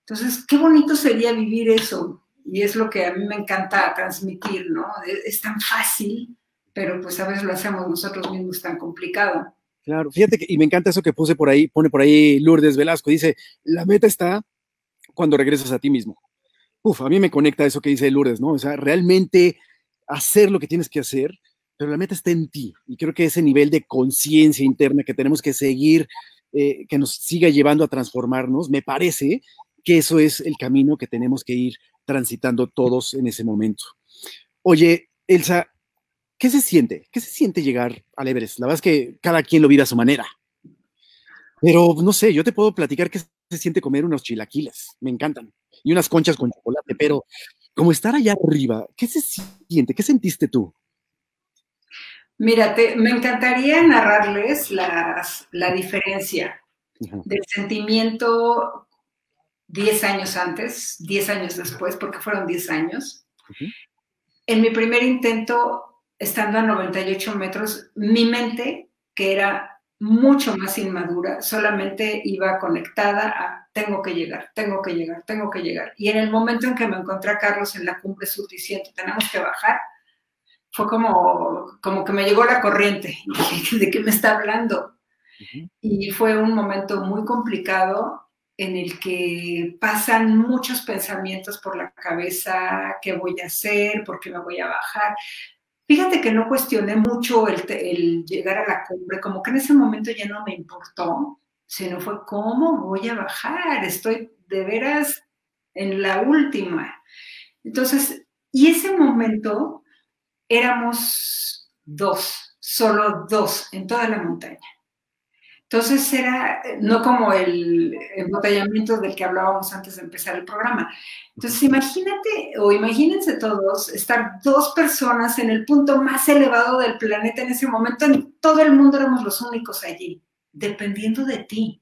Entonces, qué bonito sería vivir eso. Y es lo que a mí me encanta transmitir, ¿no? es tan fácil pero pues a veces lo hacemos nosotros mismos tan complicado. Claro, fíjate que, y me encanta eso que puse por ahí, pone por ahí Lourdes Velasco, dice, la meta está cuando regresas a ti mismo. Uf, a mí me conecta eso que dice Lourdes, ¿no? O sea, realmente hacer lo que tienes que hacer, pero la meta está en ti. Y creo que ese nivel de conciencia interna que tenemos que seguir, eh, que nos siga llevando a transformarnos, me parece que eso es el camino que tenemos que ir transitando todos en ese momento. Oye, Elsa, ¿qué se siente? ¿Qué se siente llegar al Everest? La verdad es que cada quien lo vive a su manera. Pero no sé, yo te puedo platicar qué se siente comer unos chilaquiles, me encantan, y unas conchas con chocolate, pero como estar allá arriba, ¿qué se siente? ¿Qué sentiste tú? Mírate, me encantaría narrarles la diferencia del sentimiento 10 años antes, 10 años después, porque fueron 10 años. En mi primer intento estando a 98 metros, mi mente, que era mucho más inmadura, solamente iba conectada a tengo que llegar, tengo que llegar, tengo que llegar. Y en el momento en que me encontré a Carlos en la cumbre suficiente, tenemos que bajar, fue como, como que me llegó la corriente. ¿De qué me está hablando? Y fue un momento muy complicado en el que pasan muchos pensamientos por la cabeza, qué voy a hacer, por qué me voy a bajar. Fíjate que no cuestioné mucho el, llegar a la cumbre, como que en ese momento ya no me importó, sino fue cómo voy a bajar, estoy de veras en la última. Entonces, y ese momento éramos dos, solo dos en toda la montaña. Entonces era no como el embotellamiento del que hablábamos antes de empezar el programa. Entonces imagínate o imagínense todos estar dos personas en el punto más elevado del planeta en ese momento, en todo el mundo éramos los únicos allí, dependiendo de ti,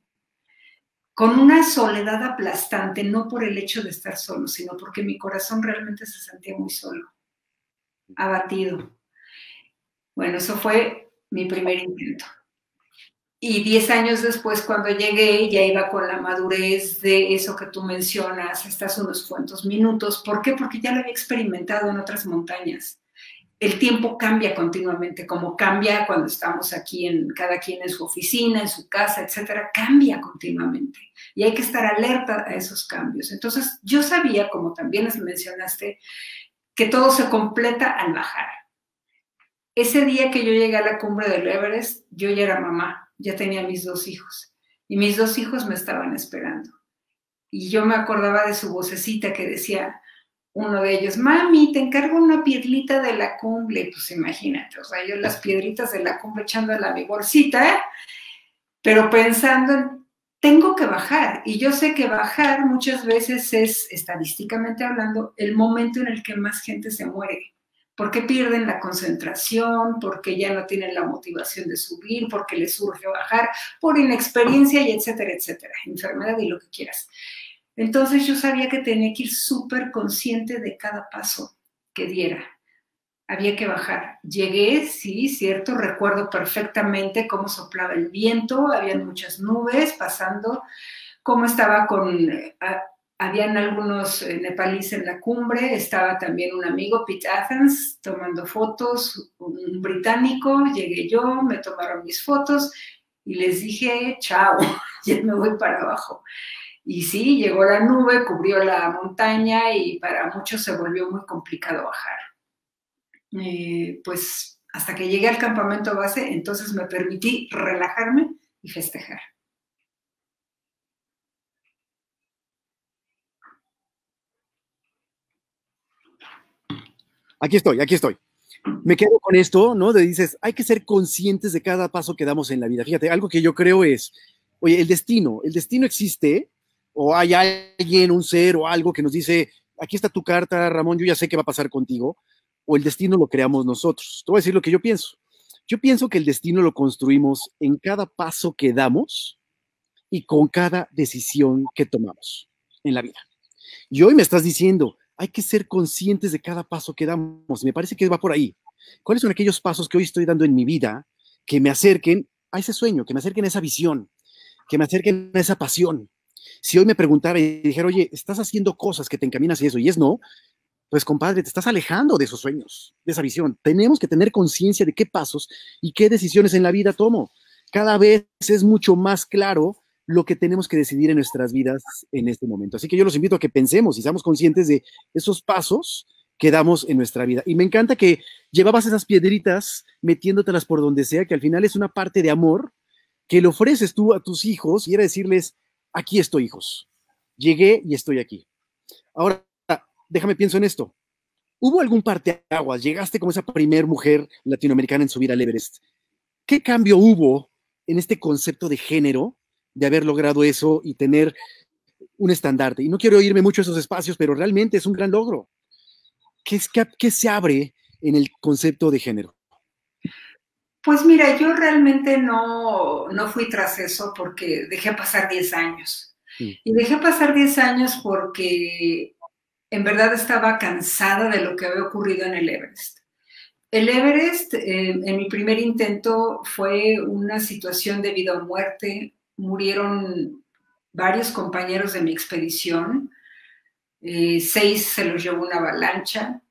con una soledad aplastante, no por el hecho de estar solo, sino porque mi corazón realmente se sentía muy solo, abatido. Bueno, eso fue mi primer intento. Y diez años después, cuando llegué, ya iba con la madurez de eso que tú mencionas, estas unos cuantos minutos. ¿Por qué? Porque ya lo había experimentado en otras montañas. El tiempo cambia continuamente, como cambia cuando estamos aquí, en cada quien en su oficina, en su casa, etcétera, cambia continuamente. Y hay que estar alerta a esos cambios. Entonces, yo sabía, como también les mencionaste, que todo se completa al bajar. Ese día que yo llegué a la cumbre del Everest, yo ya era mamá ya tenía mis dos hijos y mis dos hijos me estaban esperando. Y yo me acordaba de su vocecita que decía, uno de ellos, mami, te encargo una piedrita de la cumbre. Pues imagínate, o sea, yo las piedritas de la cumbre echándola a mi bolsita, ¿eh? pero pensando en, tengo que bajar. Y yo sé que bajar muchas veces es, estadísticamente hablando, el momento en el que más gente se muere porque pierden la concentración, porque ya no tienen la motivación de subir, porque les surge bajar, por inexperiencia y etcétera, etcétera, enfermedad y lo que quieras. Entonces yo sabía que tenía que ir súper consciente de cada paso que diera, había que bajar. Llegué, sí, cierto, recuerdo perfectamente cómo soplaba el viento, había muchas nubes pasando, cómo estaba con, eh, habían algunos eh, nepalíes en la cumbre, estaba también un amigo, Pete Athens, tomando fotos, un británico, llegué yo, me tomaron mis fotos y les dije, chao, ya me voy para abajo. Y sí, llegó la nube, cubrió la montaña y para muchos se volvió muy complicado bajar. Eh, pues hasta que llegué al campamento base, entonces me permití relajarme y festejar. Aquí estoy, aquí estoy. Me quedo con esto, ¿no? De dices, hay que ser conscientes de cada paso que damos en la vida. Fíjate, algo que yo creo es, oye, el destino, el destino existe, o hay alguien, un ser o algo que nos dice, aquí está tu carta, Ramón, yo ya sé qué va a pasar contigo, o el destino lo creamos nosotros. Te voy a decir lo que yo pienso. Yo pienso que el destino lo construimos en cada paso que damos y con cada decisión que tomamos en la vida. Y hoy me estás diciendo, hay que ser conscientes de cada paso que damos. Me parece que va por ahí. ¿Cuáles son aquellos pasos que hoy estoy dando en mi vida que me acerquen a ese sueño, que me acerquen a esa visión, que me acerquen a esa pasión? Si hoy me preguntara y dijera, oye, estás haciendo cosas que te encaminan hacia eso y es no, pues compadre, te estás alejando de esos sueños, de esa visión. Tenemos que tener conciencia de qué pasos y qué decisiones en la vida tomo. Cada vez es mucho más claro lo que tenemos que decidir en nuestras vidas en este momento. Así que yo los invito a que pensemos y seamos conscientes de esos pasos que damos en nuestra vida. Y me encanta que llevabas esas piedritas metiéndotelas por donde sea, que al final es una parte de amor que le ofreces tú a tus hijos y era decirles, aquí estoy, hijos. Llegué y estoy aquí. Ahora, déjame pienso en esto. ¿Hubo algún parteaguas? Llegaste como esa primer mujer latinoamericana en subir al Everest. ¿Qué cambio hubo en este concepto de género de haber logrado eso y tener un estandarte? Y no quiero irme mucho a esos espacios, pero realmente es un gran logro. ¿Qué, qué, qué se abre en el concepto de género? Pues mira, yo realmente no, no fui tras eso porque dejé pasar 10 años. Y dejé pasar 10 años porque en verdad estaba cansada de lo que había ocurrido en el Everest. El Everest, eh, en mi primer intento, fue una situación de vida o muerte. Murieron varios compañeros de mi expedición. Eh, seis se los llevó una avalancha,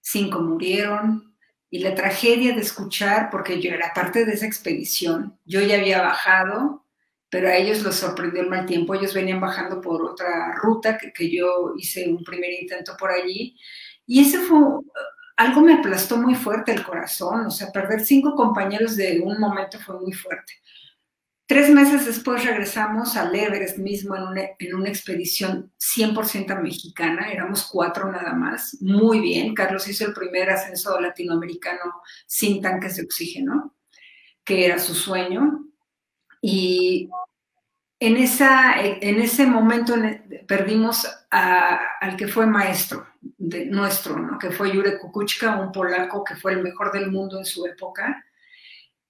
cinco murieron, y la tragedia de escuchar, porque yo era parte de esa expedición, yo ya había bajado, pero a ellos los sorprendió el mal tiempo, ellos venían bajando por otra ruta que, que yo hice un primer intento por allí, y ese fue, algo me aplastó muy fuerte el corazón, o sea, perder cinco compañeros de un momento fue muy fuerte. Tres meses después regresamos al Everest mismo en una, en una expedición 100% mexicana, éramos cuatro nada más, muy bien. Carlos hizo el primer ascenso latinoamericano sin tanques de oxígeno, que era su sueño. Y en, esa, en ese momento perdimos al que fue maestro de nuestro, ¿no? que fue Jurek Kukuczka, un polaco que fue el mejor del mundo en su época.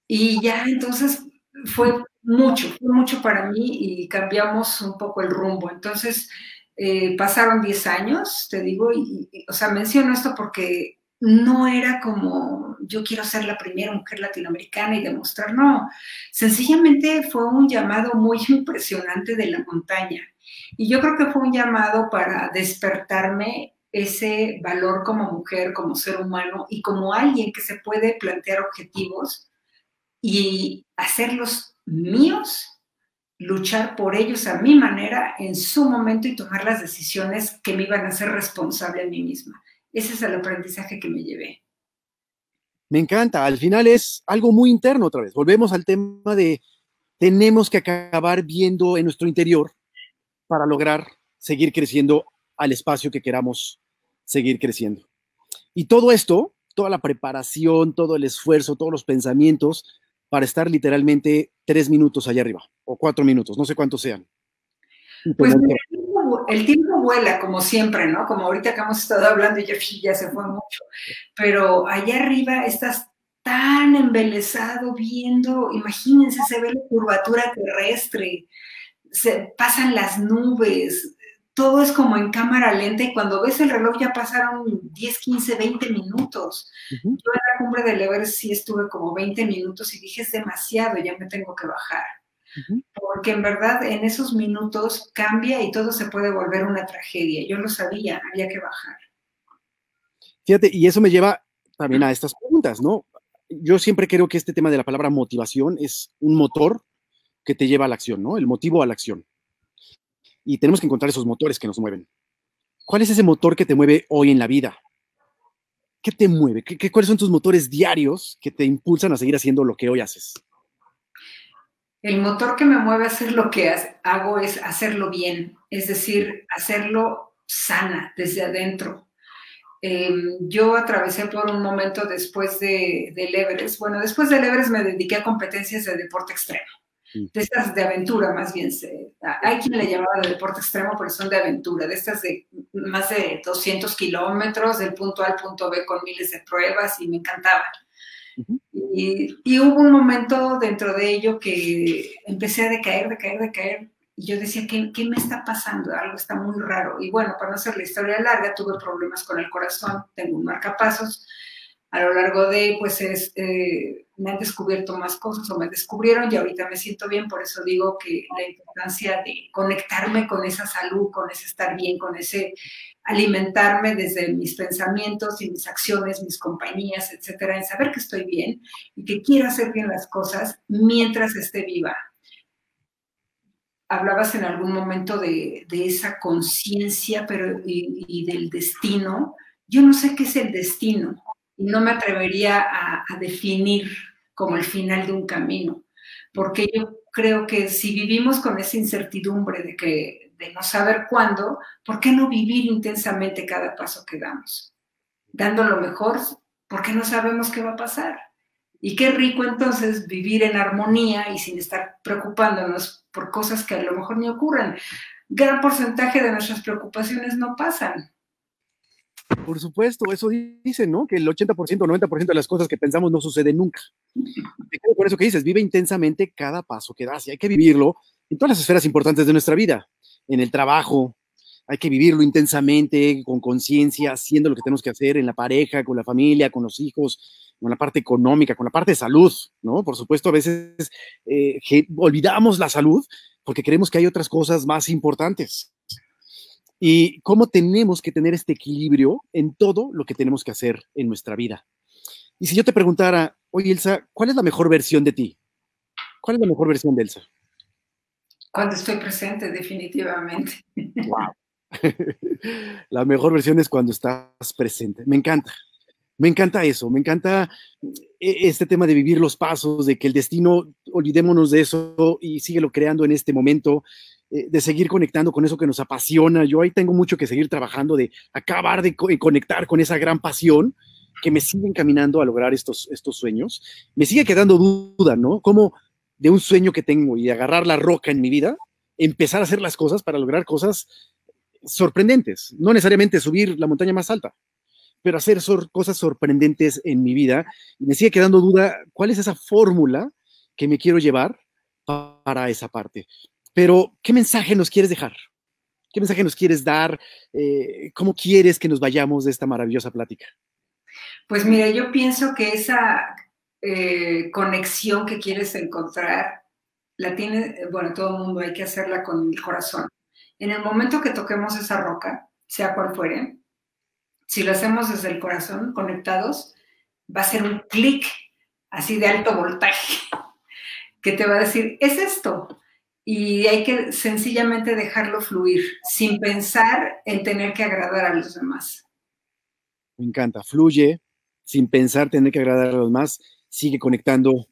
Y ya entonces fue mucho, fue mucho para mí y cambiamos un poco el rumbo. Entonces, eh, pasaron 10 años, te digo, y, o sea, menciono esto porque no era como yo quiero ser la primera mujer latinoamericana y demostrar, no, sencillamente fue un llamado muy impresionante de la montaña. Y yo creo que fue un llamado para despertarme ese valor como mujer, como ser humano y como alguien que se puede plantear objetivos y hacerlos míos, luchar por ellos a mi manera en su momento y tomar las decisiones que me iban a hacer responsable a mí misma. Ese es el aprendizaje que me llevé. Me encanta, al final es algo muy interno otra vez. Volvemos al tema de tenemos que acabar viendo en nuestro interior para lograr seguir creciendo al espacio que queramos seguir creciendo. Y todo esto, toda la preparación, todo el esfuerzo, todos los pensamientos, para estar literalmente tres minutos allá arriba, o cuatro minutos, no sé cuántos sean. Pues el tiempo, vuela, como siempre, ¿no? Como ahorita que hemos estado hablando y ya, ya se fue mucho. Pero allá arriba estás tan embelesado viendo, imagínense, se ve la curvatura terrestre, se pasan las nubes, todo es como en cámara lenta y cuando ves el reloj ya pasaron 10, 15, 20 minutos. Yo en la cumbre del Everest sí estuve como 20 minutos y dije, es demasiado, ya me tengo que bajar. Porque en verdad en esos minutos cambia y todo se puede volver una tragedia. Yo lo sabía, había que bajar. Fíjate, y eso me lleva también a estas preguntas, ¿no? Yo siempre creo que este tema de la palabra motivación es un motor que te lleva a la acción, ¿no? El motivo a la acción. Y tenemos que encontrar esos motores que nos mueven. ¿Cuál es ese motor que te mueve hoy en la vida? ¿Qué te mueve? ¿Qué, cuáles son tus motores diarios que te impulsan a seguir haciendo lo que hoy haces? El motor que me mueve a hacer lo que hago es hacerlo bien, es decir, hacerlo sana desde adentro, Em, yo atravesé por un momento después de, del Everest. Bueno, después del Everest me dediqué a competencias de deporte extremo, de estas de aventura más bien. hay quien le llamaba de deporte extremo, pero son de aventura, de estas de más de 200 kilómetros, del punto A al punto B con miles de pruebas y me encantaba. y, y hubo un momento dentro de ello que empecé a decaer, decaer, decaer y yo decía, ¿qué, ¿qué, me está pasando? Algo está muy raro. Y bueno, para no hacer la historia larga, tuve problemas con el corazón, tengo un marcapasos. A lo largo de, pues, es, eh, me han descubierto más cosas o me descubrieron y ahorita me siento bien. Por eso digo que la importancia de conectarme con esa salud, con ese estar bien, con ese alimentarme desde mis pensamientos y mis acciones, mis compañías, etcétera, en saber que estoy bien y que quiero hacer bien las cosas mientras esté viva hablabas en algún momento de, esa conciencia y, del destino. Yo no sé qué es el destino y no me atrevería a, definir como el final de un camino, porque yo creo que si vivimos con esa incertidumbre de que no saber cuándo, ¿por qué no vivir intensamente cada paso que damos? Dando lo mejor, porque no sabemos qué va a pasar. Y qué rico entonces vivir en armonía y sin estar preocupándonos por cosas que a lo mejor ni ocurren. Gran porcentaje de nuestras preocupaciones no pasan. Por supuesto, eso dicen, ¿no? Que el 80%, 90% de las cosas que pensamos no suceden nunca. Por eso que dices, vive intensamente cada paso que das y hay que vivirlo en todas las esferas importantes de nuestra vida, en el trabajo, hay que vivirlo intensamente, con conciencia, haciendo lo que tenemos que hacer en la pareja, con la familia, con los hijos, con la parte económica, con la parte de salud, ¿no? Por supuesto, a veces eh, olvidamos la salud porque creemos que hay otras cosas más importantes. Y cómo tenemos que tener este equilibrio en todo lo que tenemos que hacer en nuestra vida. Y si yo te preguntara, oye Elsa, ¿cuál es la mejor versión de ti? ¿Cuál es la mejor versión de Elsa? Cuando estoy presente, definitivamente. Wow. la mejor versión es cuando estás presente. Me encanta. Me encanta eso, me encanta e-, este tema de vivir los pasos, de que el destino, olvidémonos de eso y síguelo creando en este momento, eh, de seguir conectando con eso que nos apasiona. Yo ahí tengo mucho que seguir trabajando, de acabar de conectar con esa gran pasión que me sigue encaminando a lograr estos, estos sueños. Me sigue quedando duda, ¿no? Como de un sueño que tengo y agarrar la roca en mi vida, empezar a hacer las cosas para lograr cosas sorprendentes, no necesariamente subir la montaña más alta, pero hacer cosas sorprendentes en mi vida. Me sigue quedando duda, ¿cuál es esa fórmula que me quiero llevar para esa parte? Pero, ¿qué mensaje nos quieres dejar? ¿Qué mensaje nos quieres dar? Eh, ¿Cómo quieres que nos vayamos de esta maravillosa plática? Pues mira, yo pienso que esa eh, conexión que quieres encontrar, la tiene, bueno, todo el mundo hay que hacerla con el corazón. En el momento que toquemos esa roca, sea cual fuere, si lo hacemos desde el corazón, conectados, va a ser un clic así de alto voltaje que te va a decir, es esto. Y hay que sencillamente dejarlo fluir, sin pensar en tener que agradar a los demás. Me encanta, fluye, sin pensar tener que agradar a los demás, sigue conectando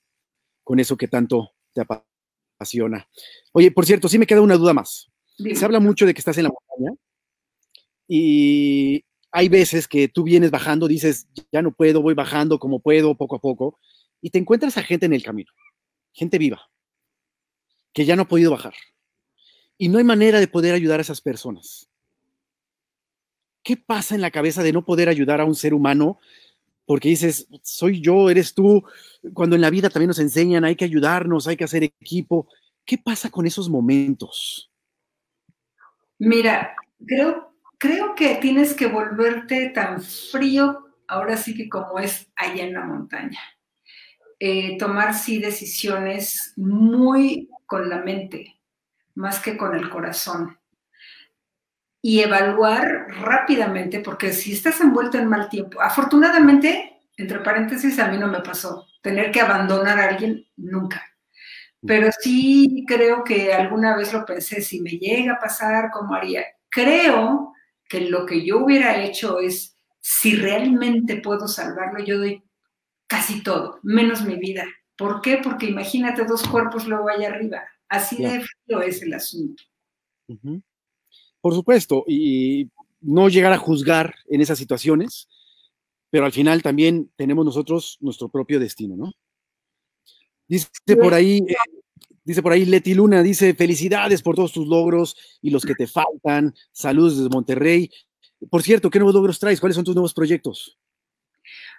con eso que tanto te apasiona. Oye, por cierto, sí me queda una duda más. Se habla mucho de que estás en la montaña y hay veces que tú vienes bajando, dices, ya no puedo, voy bajando como puedo, poco a poco, y te encuentras a gente en el camino, gente viva, que ya no ha podido bajar. Y no hay manera de poder ayudar a esas personas. ¿Qué pasa en la cabeza de no poder ayudar a un ser humano? Porque dices, soy yo, eres tú, cuando en la vida también nos enseñan, hay que ayudarnos, hay que hacer equipo. ¿Qué pasa con esos momentos? Mira, Creo, creo que tienes que volverte tan frío, ahora sí que como es allá en la montaña. Eh, tomar sí decisiones muy con la mente, más que con el corazón. Y evaluar rápidamente, porque si estás envuelto en mal tiempo, afortunadamente, entre paréntesis, a mí no me pasó. Tener que abandonar a alguien, nunca. Pero sí creo que alguna vez lo pensé, si me llega a pasar, ¿cómo haría? Creo que lo que yo hubiera hecho es, si realmente puedo salvarlo, yo doy casi todo, menos mi vida. ¿Por qué? Porque imagínate dos cuerpos luego allá arriba. Así de frío es el asunto. Por supuesto, y no llegar a juzgar en esas situaciones, pero al final también tenemos nosotros nuestro propio destino, ¿no? Dice por ahí, eh, dice por ahí Leti Luna, dice felicidades por todos tus logros y los que te faltan. Saludos desde Monterrey. Por cierto, ¿qué nuevos logros traes? ¿Cuáles son tus nuevos proyectos?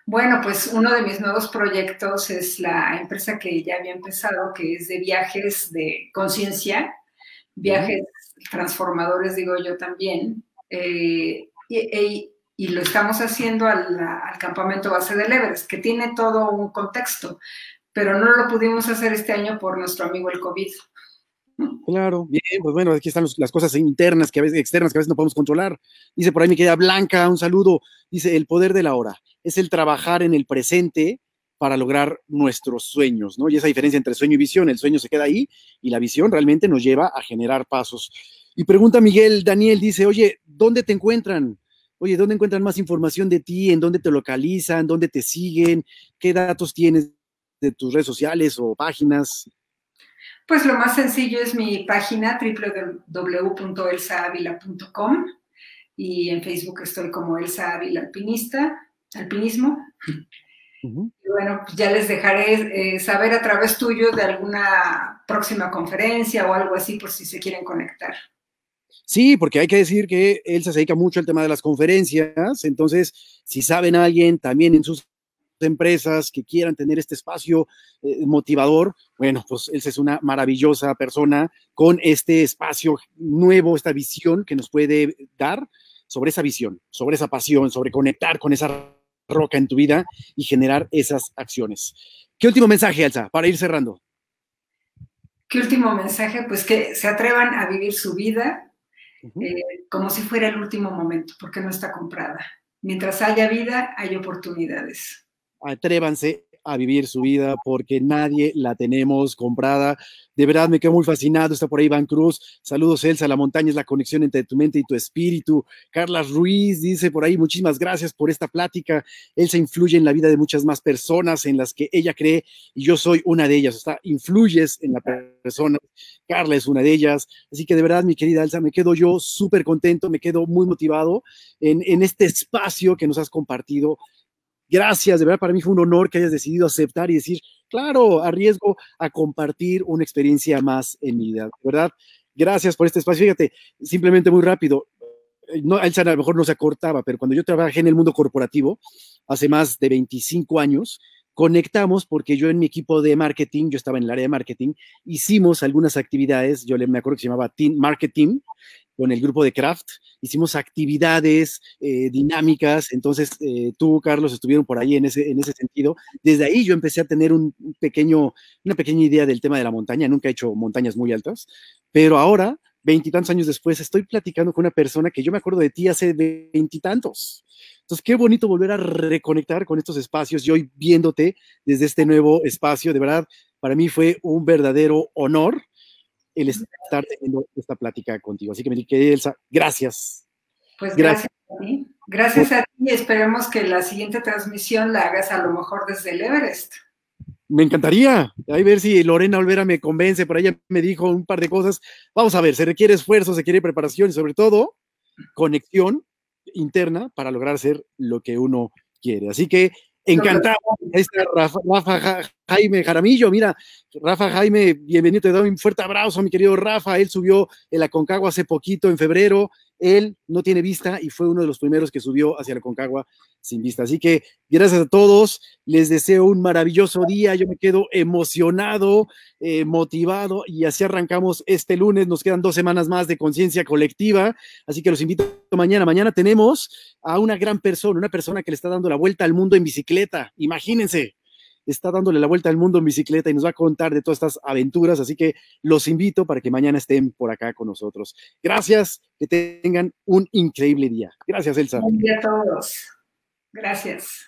Bueno, pues uno de mis nuevos proyectos es la empresa que ya había empezado, que es de viajes de conciencia, viajes transformadores, digo yo también. Eh, y, lo estamos haciendo al, al, campamento base del Everest, que tiene todo un contexto, pero no lo pudimos hacer este año por nuestro amigo el COVID. Claro, bien, pues bueno, aquí están las cosas internas, que a veces externas, que a veces no podemos controlar. Dice por ahí mi querida Blanca, un saludo. Dice, el poder de la hora es el trabajar en el presente para lograr nuestros sueños, ¿no? Y esa diferencia entre sueño y visión, el sueño se queda ahí y la visión realmente nos lleva a generar pasos. Y pregunta Miguel, Daniel dice, oye, ¿dónde te encuentran? Oye, ¿dónde encuentran más información de ti? ¿En dónde te localizan? ¿Dónde te siguen? ¿Qué datos tienes de tus redes sociales o páginas? Pues lo más sencillo es mi página www.elsaavila.com y en Facebook estoy como Elsa Ávila Alpinista, Alpinismo. Y bueno, pues ya les dejaré eh, saber a través tuyo de alguna próxima conferencia o algo así por si se quieren conectar. Sí, porque hay que decir que Elsa se dedica mucho al tema de las conferencias, entonces si saben a alguien también en sus empresas que quieran tener este espacio eh, motivador, bueno, pues él es una maravillosa persona con este espacio nuevo, esta visión que nos puede dar sobre esa visión, sobre esa pasión, sobre conectar con esa roca en tu vida y generar esas acciones. ¿Qué último mensaje, Elsa, para ir cerrando? ¿Qué último mensaje? Pues que se atrevan a vivir su vida eh, como si fuera el último momento, porque no está comprada. Mientras haya vida, hay oportunidades atrévanse a vivir su vida porque nadie la tenemos comprada. De verdad me quedo muy fascinado. Está por ahí Iván Cruz. Saludos, Elsa. La montaña es la conexión entre tu mente y tu espíritu. Carla Ruiz dice por ahí, muchísimas gracias por esta plática. Elsa influye en la vida de muchas más personas en las que ella cree y yo soy una de ellas. O sea, influyes en la persona. Carla es una de ellas. Así que de verdad, mi querida Elsa, me quedo yo súper contento, me quedo muy motivado en, en este espacio que nos has compartido Gracias, de verdad para mí fue un honor que hayas decidido aceptar y decir, claro, arriesgo a compartir una experiencia más en mi vida, verdad. Gracias por este espacio. Fíjate, simplemente muy rápido. Eh, no, a lo mejor no se acortaba, pero cuando yo trabajé en el mundo corporativo, hace más de 25 años, conectamos porque yo en mi equipo de marketing, yo estaba en el área de marketing, hicimos algunas actividades, yo me acuerdo que se llamaba Team Marketing, con el grupo de Craft, hicimos actividades eh, dinámicas, entonces eh, tú, Carlos, estuvieron por ahí en ese, en ese sentido. Desde ahí yo empecé a tener un pequeño, una pequeña idea del tema de la montaña, nunca he hecho montañas muy altas, pero ahora, veintitantos años después, estoy platicando con una persona que yo me acuerdo de ti hace veintitantos. Entonces, qué bonito volver a reconectar con estos espacios y hoy viéndote desde este nuevo espacio, de verdad, para mí fue un verdadero honor el estar teniendo esta plática contigo. Así que me querida Elsa, gracias. Pues gracias, a ti. Gracias a ti. Esperemos que la siguiente transmisión la hagas a lo mejor desde el Everest. Me encantaría. A ver si Lorena Olvera me convence. Por ella me dijo un par de cosas. Vamos a ver, se requiere esfuerzo, se requiere preparación y sobre todo conexión interna para lograr hacer lo que uno quiere. Así que Encantado. Este Rafa, Rafa, Jaime Jaramillo, mira, Rafa Jaime, bienvenido, te doy un fuerte abrazo, mi querido Rafa. Él subió el Aconcagua hace poquito, en febrero, él no tiene vista y fue uno de los primeros que subió hacia la Concagua sin vista. Así que gracias a todos, les deseo un maravilloso día, yo me quedo emocionado, eh, motivado y así arrancamos este lunes, nos quedan dos semanas más de conciencia colectiva, así que los invito mañana. Mañana tenemos a una gran persona, una persona que le está dando la vuelta al mundo en bicicleta, imagínense está dándole la vuelta al mundo en bicicleta y nos va a contar de todas estas aventuras, así que los invito para que mañana estén por acá con nosotros. Gracias, que tengan un increíble día. Gracias, Elsa. Buen día a todos. Gracias.